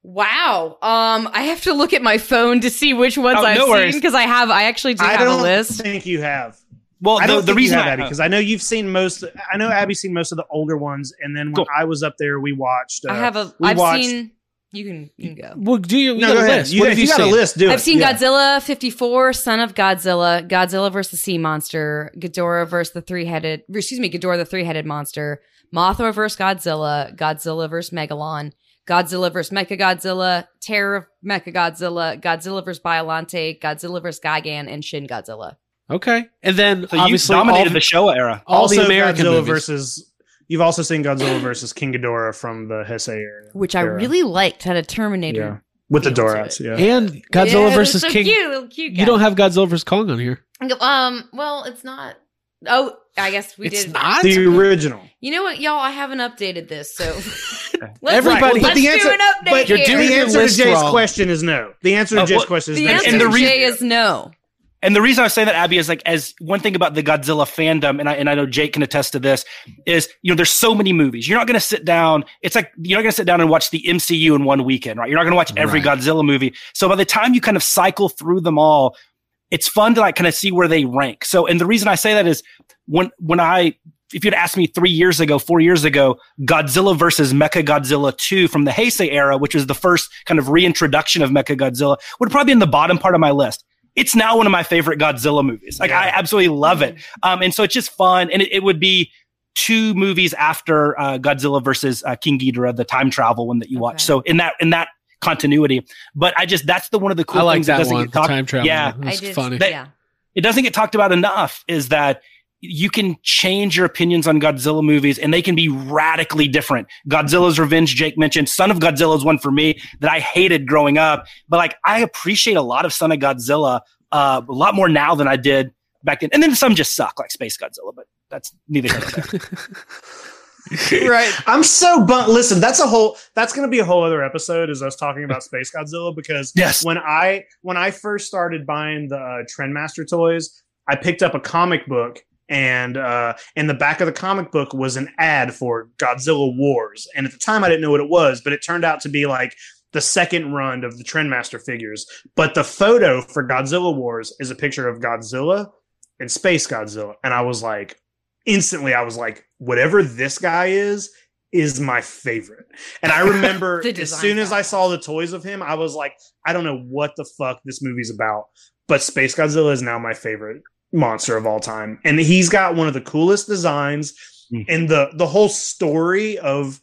Wow. Um, I have to look at my phone to see which ones Oh, I've no seen because I have. I actually do I have a don't list. think you have. Well, I the, don't the think reason you have I, Abby because I know you've seen most. I know Abby's seen most of the older ones, and then when Cool. I was up there, we watched. Uh, I have a. we I've watched- seen. You can. You can go. Well, do you? you No, got go a ahead. list. You, what if you, you got seen? a list, do it. I've seen Yeah. Godzilla 54, Son of Godzilla, Godzilla vs. the Sea Monster, Ghidorah vs. the three-headed, excuse me, Ghidorah the three-headed monster, Mothra vs. Godzilla, Godzilla vs. Megalon, Godzilla vs. Mechagodzilla, Terror of Mechagodzilla, Godzilla vs. Biollante, Godzilla vs. Gigan, and Shin Godzilla. Okay, and then so you obviously dominated all, the Showa era. all also the American Godzilla movies. versus. You've also seen Godzilla versus King Ghidorah from the Heisei area, Which I era. really liked, had a Terminator. yeah with the feel to Dorats. Yeah, and Godzilla Yeah, versus so King. Cute, cute. You don't have Godzilla versus Kong on here. Um. Well, it's not. Oh, I guess we it's did. not. the original. You know what, y'all? I haven't updated this, so [laughs] [laughs] let's, Everybody- let's But the do answer- an update. But You're here. doing the answer to Jay's wrong. question is no. The answer to Uh, Jay's well, question is the no. answer and the to reason- Jay is no. And the reason I say that, Abby, is like as one thing about the Godzilla fandom, and I and I know Jake can attest to this, is you know there's so many movies. You're not going to sit down. It's like you're not going to sit down and watch the MCU in one weekend, right? You're not going to watch every Right. Godzilla movie. So by the time you kind of cycle through them all, it's fun to like kind of see where they rank. So, and the reason I say that is when when I if you'd asked me three years ago, four years ago, Godzilla versus Mecha Godzilla 2 from the Heisei era, which was the first kind of reintroduction of Mecha Godzilla, would probably be in the bottom part of my list. It's now one of my favorite Godzilla movies. Like I absolutely love it. Um, and so it's just fun. And it, it would be two movies after uh, Godzilla versus uh, King Ghidorah, the time travel one that you watch. So in that in that continuity, but I just that's the one of the cool I like things that doesn't one. get talked. time travel. Yeah. one. That's I did. funny. That- yeah. It doesn't get talked about enough. Is that you can change your opinions on Godzilla movies and they can be radically different. Godzilla's Revenge, Jake mentioned. Son of Godzilla is one for me that I hated growing up, but like I appreciate a lot of Son of Godzilla uh, a lot more now than I did back then. And then some just suck, like Space Godzilla, but that's neither here. [laughs] Right. I'm so bummed. Listen, that's a whole. That's going to be a whole other episode. Is us talking about Space Godzilla because Yes. when I when I first started buying the uh, Trendmaster toys, I picked up a comic book, and uh, in the back of the comic book was an ad for Godzilla Wars. And at the time, I didn't know what it was, but it turned out to be like the second run of the Trendmaster figures. But the photo for Godzilla Wars is a picture of Godzilla and Space Godzilla, and I was like, instantly, I was like, whatever this guy is. Is my favorite, and I [laughs] remember as soon as. I saw the toys of him, I was like, I don't know what the fuck this movie's about, but Space Godzilla is now my favorite monster of all time, and he's got one of the coolest designs, Mm. and the the whole story of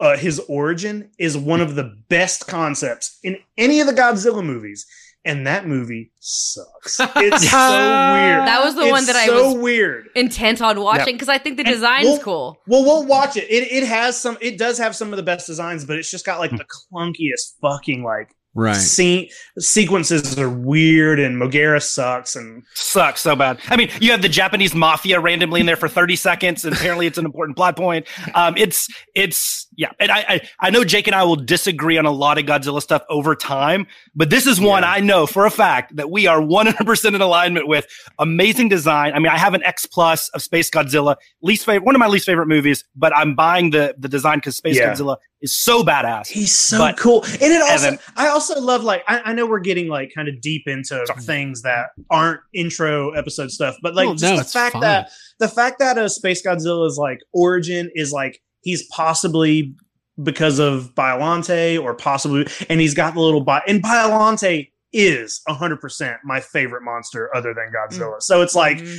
uh, his origin is one of the best concepts in any of the Godzilla movies, and that movie sucks. [laughs] It's so weird. That was the It's one that I so was weird. intent on watching because I think the And design's we'll- cool. Well, we'll watch it. It it has some. It does have some of the best designs, but it's just got like the clunkiest fucking like right. scene sequences are weird, and Mogera sucks, and Sucks so bad. I mean, you have the Japanese mafia randomly in there for 30 [laughs] seconds, and apparently it's an important plot point. Um, it's it's yeah, and I, I I know Jake and I will disagree on a lot of Godzilla stuff over time, but this is one Yeah. I know for a fact that we are 100% in alignment with. Amazing design. I mean, I have an X plus of Space Godzilla, least favorite, one of my least favorite movies, but I'm buying the the design because Space Yeah. Godzilla is so badass. he's so But- cool. And it also, Evan- I also love like I, I know we're getting like kind of deep into things that aren't intro episode stuff, but like Oh, just no, the fact fine. that the fact that a Space Godzilla's like origin is like he's possibly because of Biollante or possibly, and he's got the little bi and Biollante is hundred percent my favorite monster other than Godzilla. So it's like Mhm.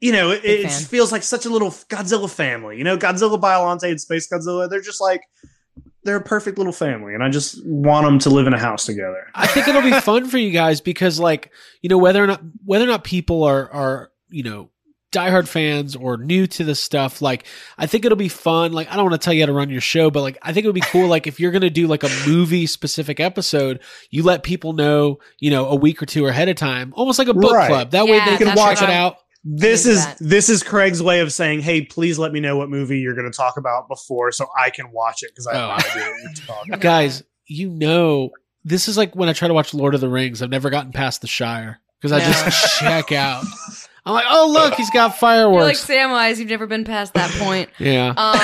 you know, it, it feels like such a little Godzilla family. You know, Godzilla, Biollante, and Space Godzilla, they're just like, they're a perfect little family. And I just want them to live in a house together. I think it'll be fun for you guys because, like, you know, whether or not whether or not people are are you know diehard fans or new to this stuff, like, I think it'll be fun. Like, I don't want to tell you how to run your show, but like, I think it would be cool. like, if you're gonna do like a movie specific episode, you let people know, you know, a week or two ahead of time, almost like a book Right. club. That way they can watch what it out. This is that. this is Craig's way of saying, "Hey, please let me know what movie you're going to talk about before, so I can watch it because I have Oh. no idea what you're talking." Guys, you know, this is like when I try to watch Lord of the Rings. I've never gotten past the Shire because I just [laughs] check out. [laughs] I'm like, oh look, he's got You're like fireworks. Samwise, you've never been past that point. [laughs] yeah. Um,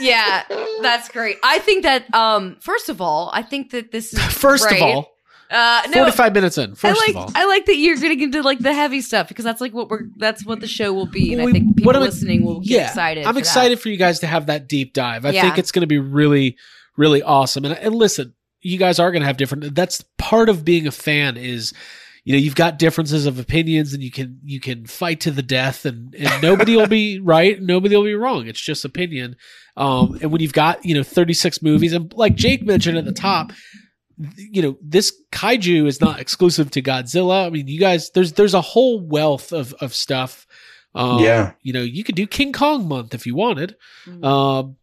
yeah, that's great. I think that um first of all, I think that this is First great. of all, uh no, 45 minutes in. First I like of all. I like that you're getting into like the heavy stuff because that's like what we're that's what the show will be, and Well, I think people listening will get yeah, excited. I'm for excited for you guys to have that deep dive. I Yeah. think it's going to be really, really awesome. And, and listen, you guys are going to have different. That's part of being a fan is, you know, you've got differences of opinions, and you can you can fight to the death, and and nobody will be [laughs] right, nobody will be wrong. It's just opinion. Um, and when you've got you know 36 movies, and like Jake mentioned at the top. You know, this kaiju is not exclusive to Godzilla. I mean, you guys, there's there's a whole wealth of of stuff. Um, Yeah. you know, you could do King Kong month if you wanted. that. Um,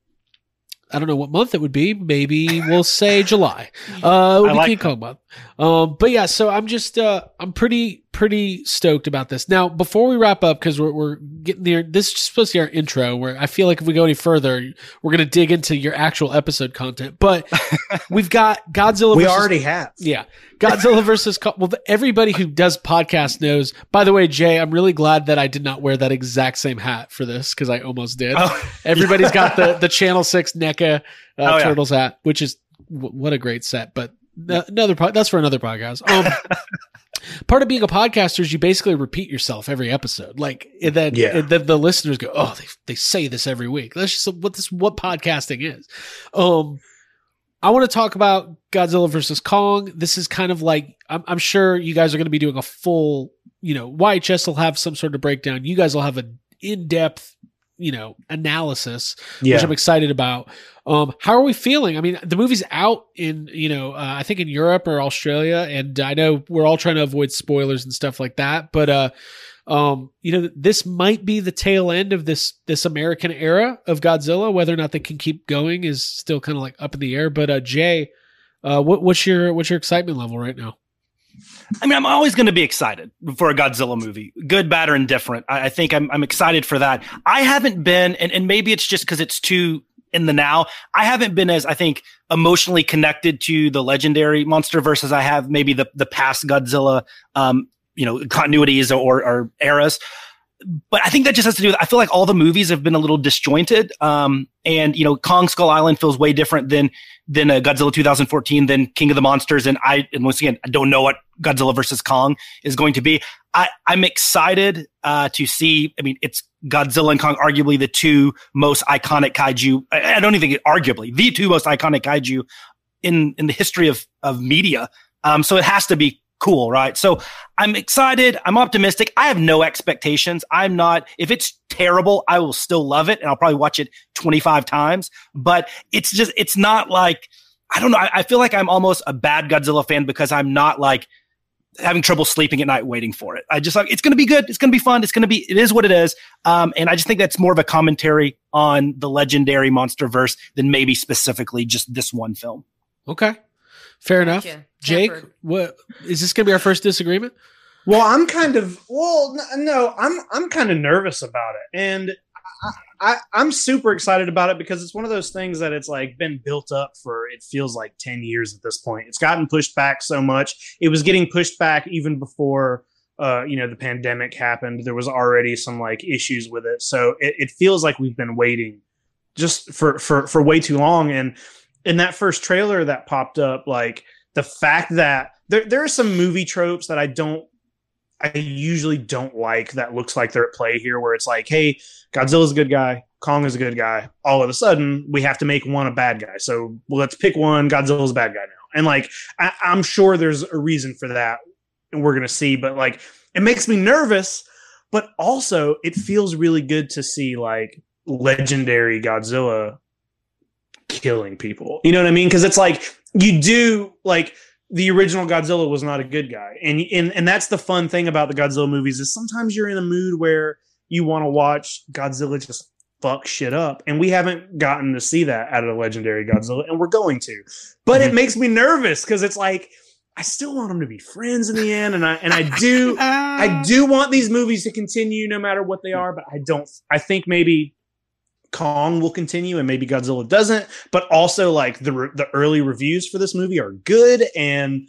I don't know what month it would be. Maybe we'll say [laughs] July. Uh, it would I be like King Kong month. Um, but yeah, so I'm just uh, I'm pretty pretty stoked about this. Now, before we wrap up, because we're we're getting there. This is supposed to be our intro. Where I feel like if we go any further, we're gonna dig into your actual episode content. But [laughs] we've got Godzilla. we versus- already have. yeah, Godzilla versus Well, everybody who does podcast knows. By the way, Jay, I'm really glad that I did not wear that exact same hat for this because I almost did. Oh, Everybody's got the [laughs] the Channel Six NECA uh, Oh, yeah. Turtles hat, which is w- what a great set. But another po- that's for another podcast. Um, [laughs] part of being a podcaster is you basically repeat yourself every episode. Like and then Yeah. and then the listeners go, oh, they they say this every week. That's just what this what podcasting is. Um. I want to talk about Godzilla versus Kong. This is kind of like I'm, I'm sure you guys are going to be doing a full, you know, YHS will have some sort of breakdown. You guys will have an in-depth, you know, analysis, which I'm excited about. Um, how are we feeling? I mean, the movie's out in, you know, uh, I think in Europe or Australia, and I know we're all trying to avoid spoilers and stuff like that. But uh, um, you know, this might be the tail end of this this American era of Godzilla. Whether or not they can keep going is still kind of like up in the air. But uh, Jay, uh, what, what's your what's your excitement level right now? I mean, I'm always going to be excited for a Godzilla movie, good, bad, or indifferent. I, I think I'm, I'm excited for that. I haven't been, and, and maybe it's just because it's too in the now. I haven't been as I think emotionally connected to the legendary monster versus I have maybe the the past Godzilla, um, you know, continuities or, or eras. But I think that just has to do with I feel like all the movies have been a little disjointed. Um, and you know, Kong Skull Island feels way different than than uh, Godzilla 2014, than King of the Monsters, and I and once again I don't know what Godzilla versus Kong is going to be. I, I'm excited uh, to see. I mean, it's Godzilla and Kong, arguably the two most iconic kaiju. I, I don't even think arguably the two most iconic kaiju in in the history of of media. Um, so it has to be cool, right? So I'm excited. I'm optimistic. I have no expectations. I'm not. If it's terrible, I will still love it, and I'll probably watch it 25 times. But it's just. It's not like. I don't know. I, I feel like I'm almost a bad Godzilla fan because I'm not like having trouble sleeping at night waiting for it. I just like it's going to be good. It's going to be fun. It's going to be. It is what it is. Um, and I just think that's more of a commentary on the legendary monster verse than maybe specifically just this one film. Okay, fair enough. Gotcha. Jake, Tempered. what is this going to be our first disagreement? Well, I'm kind of well, no, I'm I'm kind of nervous about it, and I, I I'm super excited about it because it's one of those things that it's like been built up for it feels like ten years at this point. It's gotten pushed back so much. It was getting pushed back even before. Uh, you know, the pandemic happened. There was already some like issues with it, so it, it feels like we've been waiting just for for for way too long. And in that first trailer that popped up, like the fact that there there are some movie tropes that I don't I usually don't like that looks like they're at play here, where it's like, hey, Godzilla's a good guy, Kong is a good guy. All of a sudden, we have to make one a bad guy. So let's pick one. Godzilla's a bad guy now, and like I, I'm sure there's a reason for that, and we're gonna see. But like, it makes me nervous, but also it feels really good to see like legendary Godzilla killing people. You know what I mean? Because it's like you do like the original Godzilla was not a good guy, and and and that's the fun thing about the Godzilla movies is sometimes you're in a mood where you want to watch Godzilla just fuck shit up, and we haven't gotten to see that out of the legendary Godzilla, and we're going to. But it mm-hmm. makes me nervous because it's like I still want them to be friends in the end, and I and I do. [laughs] I do want these movies to continue no matter what they are, but I don't. I think maybe Kong will continue and maybe Godzilla doesn't. But also, like the re- the early reviews for this movie are good, and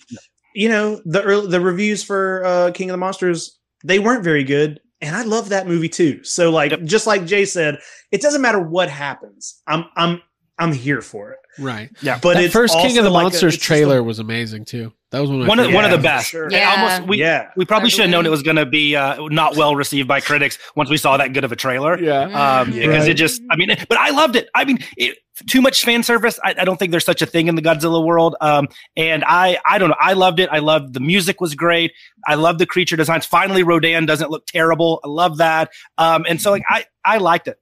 you know the early, the reviews for uh, King of the Monsters they weren't very good. and I love that movie too. So like just like Jay said, it doesn't matter what happens. I'm I'm I'm here for it. Right. Yeah. But the first King of the like Monsters it's just a- trailer was amazing too. That was one of one of favorite one of the best. sure. Yeah. almost we yeah. we probably should have known it was going to be uh, not well received by critics once we saw that good of a trailer. Yeah. Um, Mhm. because Right. it just, I mean, but I loved it. I mean, it, too much fan service. I, I don't think there's such a thing in the Godzilla world. Um, and I, I don't know. I loved it. I loved the music was great. I love the creature designs. Finally, Rodan doesn't look terrible. I love that. Um, and so like I, I liked it.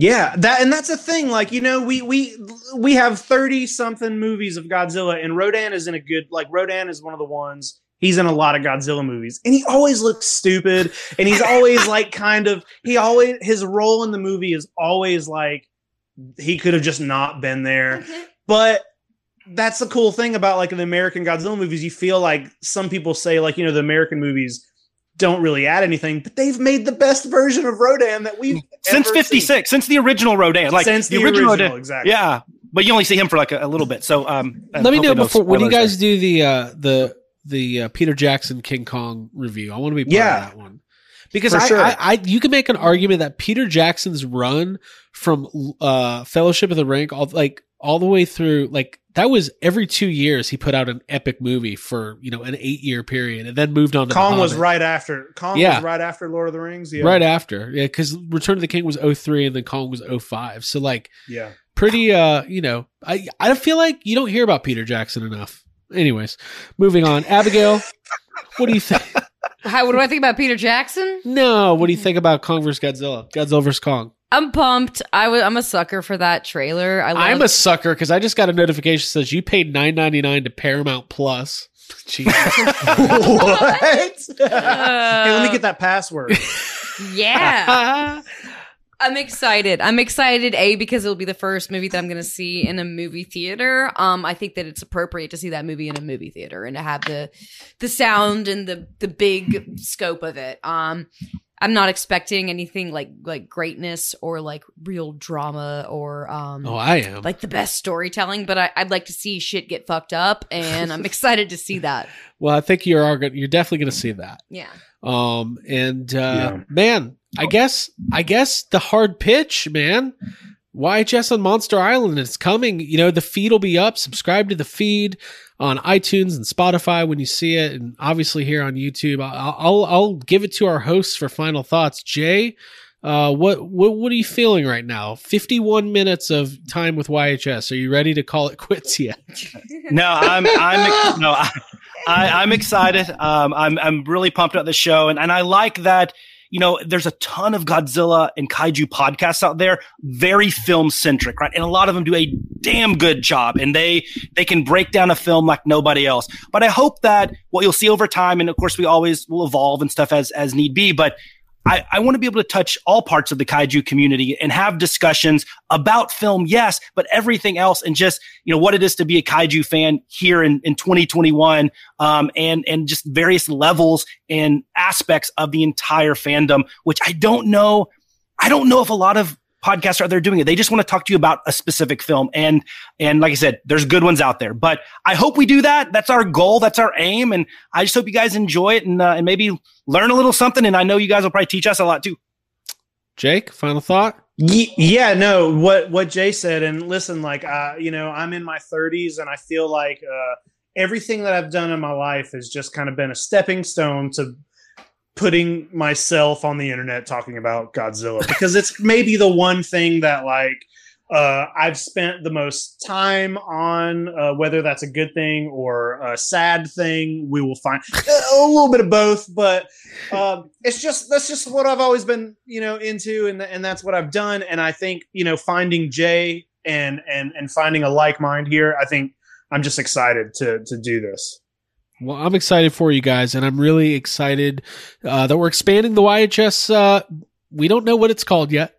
Yeah, that and that's a thing. Like you know, we we we have thirty something movies of Godzilla, and Rodan is in a good. Like Rodan is one of the ones. He's in a lot of Godzilla movies, and he always looks stupid, and he's always like [laughs] kind of. He always his role in the movie is always like he could have just not been there, mm-hmm. but. That's the cool thing about like the American Godzilla movies. You feel like some people say like you know the American movies don't really add anything, but they've made the best version of Rodan that we've Since 56, since the original Rodan, like Since the, the original, original, Rodan. exactly. Yeah. But you only see him for like a, a little bit. So, um, Let me know before when you spoilers guys do the uh, the the uh, Peter Jackson King Kong review. I want to be part Yeah. of that one because I, sure. I, I you can make an argument that Peter Jackson's run from uh, Fellowship of the Ring all like all the way through like that was every two years he put out an epic movie for you know an eight year period and then moved on to The Kong was right after. Kong Yeah. was right after Lord of the Rings. Yeah. right after yeah because Return of the King was 03 and then Kong was 05 so like Yeah. pretty uh you know i i feel like you don't hear about peter jackson enough anyways moving on abigail what do you think [laughs] How, what do I think about Peter Jackson? no what do you think about kong vs godzilla godzilla vs kong I'm pumped. I was. I'm a sucker for that trailer. I love. i'm a sucker because i just got a notification that says you paid 9.99 to paramount plus [laughs] Jesus. what? hey, let me get that password. [laughs] yeah. [laughs] I'm excited. I'm excited. A because it'll be the first movie that I'm going to see in a movie theater. Um, I think that it's appropriate to see that movie in a movie theater and to have the the sound and the the big scope of it. Um, I'm not expecting anything like like greatness or like real drama or um oh i am like the best storytelling, but I, I'd like to see shit get fucked up, and I'm [laughs] excited to see that. well i think you're gonna- you're definitely gonna see that Yeah. Um and uh Yeah. man, I guess I guess the hard pitch, man. YHS on Monster Island It's coming. You know, the feed will be up. Subscribe to the feed on iTunes and Spotify when you see it, and obviously here on YouTube. I'll I'll, I'll give it to our hosts for final thoughts. Jay, uh, what what what are you feeling right now? Fifty one minutes of time with YHS. Are you ready to call it quits yet? [laughs] No, I'm I'm no, I, I, I'm excited. Um, I'm I'm really pumped about the show, and and I like that. You know, there's a ton of Godzilla and kaiju podcasts out there, very film centric, right? And a lot of them do a damn good job, and they they can break down a film like nobody else. But I hope that what you'll see over time, and of course we always will evolve and stuff as as need be, but I, I want to be able to touch all parts of the kaiju community and have discussions about film, yes, but everything else and just, you know, what it is to be a kaiju fan here in, in 2021, um, and, and just various levels and aspects of the entire fandom, which I don't know. I don't know if a lot of podcasts are there doing it. They just want to talk to you about a specific film. And, and like I said, there's good ones out there, but I hope we do that. That's our goal. That's our aim. And I just hope you guys enjoy it and, uh, and maybe learn a little something. And I know you guys will probably teach us a lot too. Jake, final thought. Yeah, no, what what Jay said, and listen, like, uh, you know, I'm in my 30s, and I feel like uh, everything that I've done in my life has just kind of been a stepping stone to putting myself on the internet talking about Godzilla because it's maybe the one thing that like uh, I've spent the most time on, uh, whether that's a good thing or a sad thing. We will find a little bit of both, but um, it's just that's just what I've always been, you know, into, and and that's what I've done. And I think you know, finding Jay and and and finding a like mind here, I think I'm just excited to to do this. Well, I'm excited for you guys, and I'm really excited uh, that we're expanding the YHS. Uh, we don't know what it's called yet.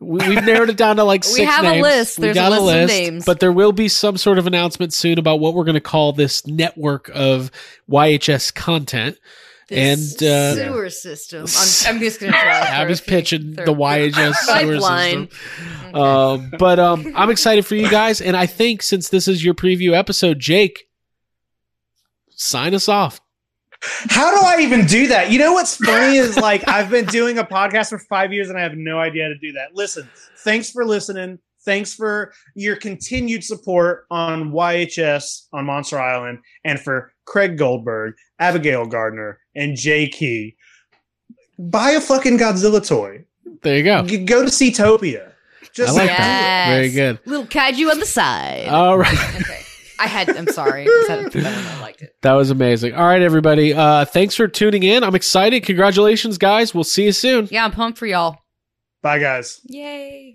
We, we've narrowed it down to like [laughs] six. We have a names. list. We There's a got list of names. but there will be some sort of announcement soon about what we're going to call this network of YHS content. This And, uh, sewer system. I'm, I'm just gonna try. [laughs] I'm just pitching the YHS sewer [laughs] system. Um, but um, I'm excited for you guys, and I think since this is your preview episode, Jake, sign us off. How do I even do that? You know what's funny is like I've been doing a podcast for five years and I have no idea how to do that. Listen, thanks for listening. Thanks for your continued support on YHS on Monster Island and for Craig Goldberg, Abigail Gardner, and Jay Key. Buy a fucking Godzilla toy. There you go. G- Go to Seatopia. Just I like Yes. that. Very good. Little kaiju on the side. All right. okay. I had. I'm sorry. I said it better than I liked it. That was amazing. All right, everybody. Uh, thanks for tuning in. I'm excited. Congratulations, guys. We'll see you soon. Yeah, I'm pumped for y'all. Bye, guys. Yay.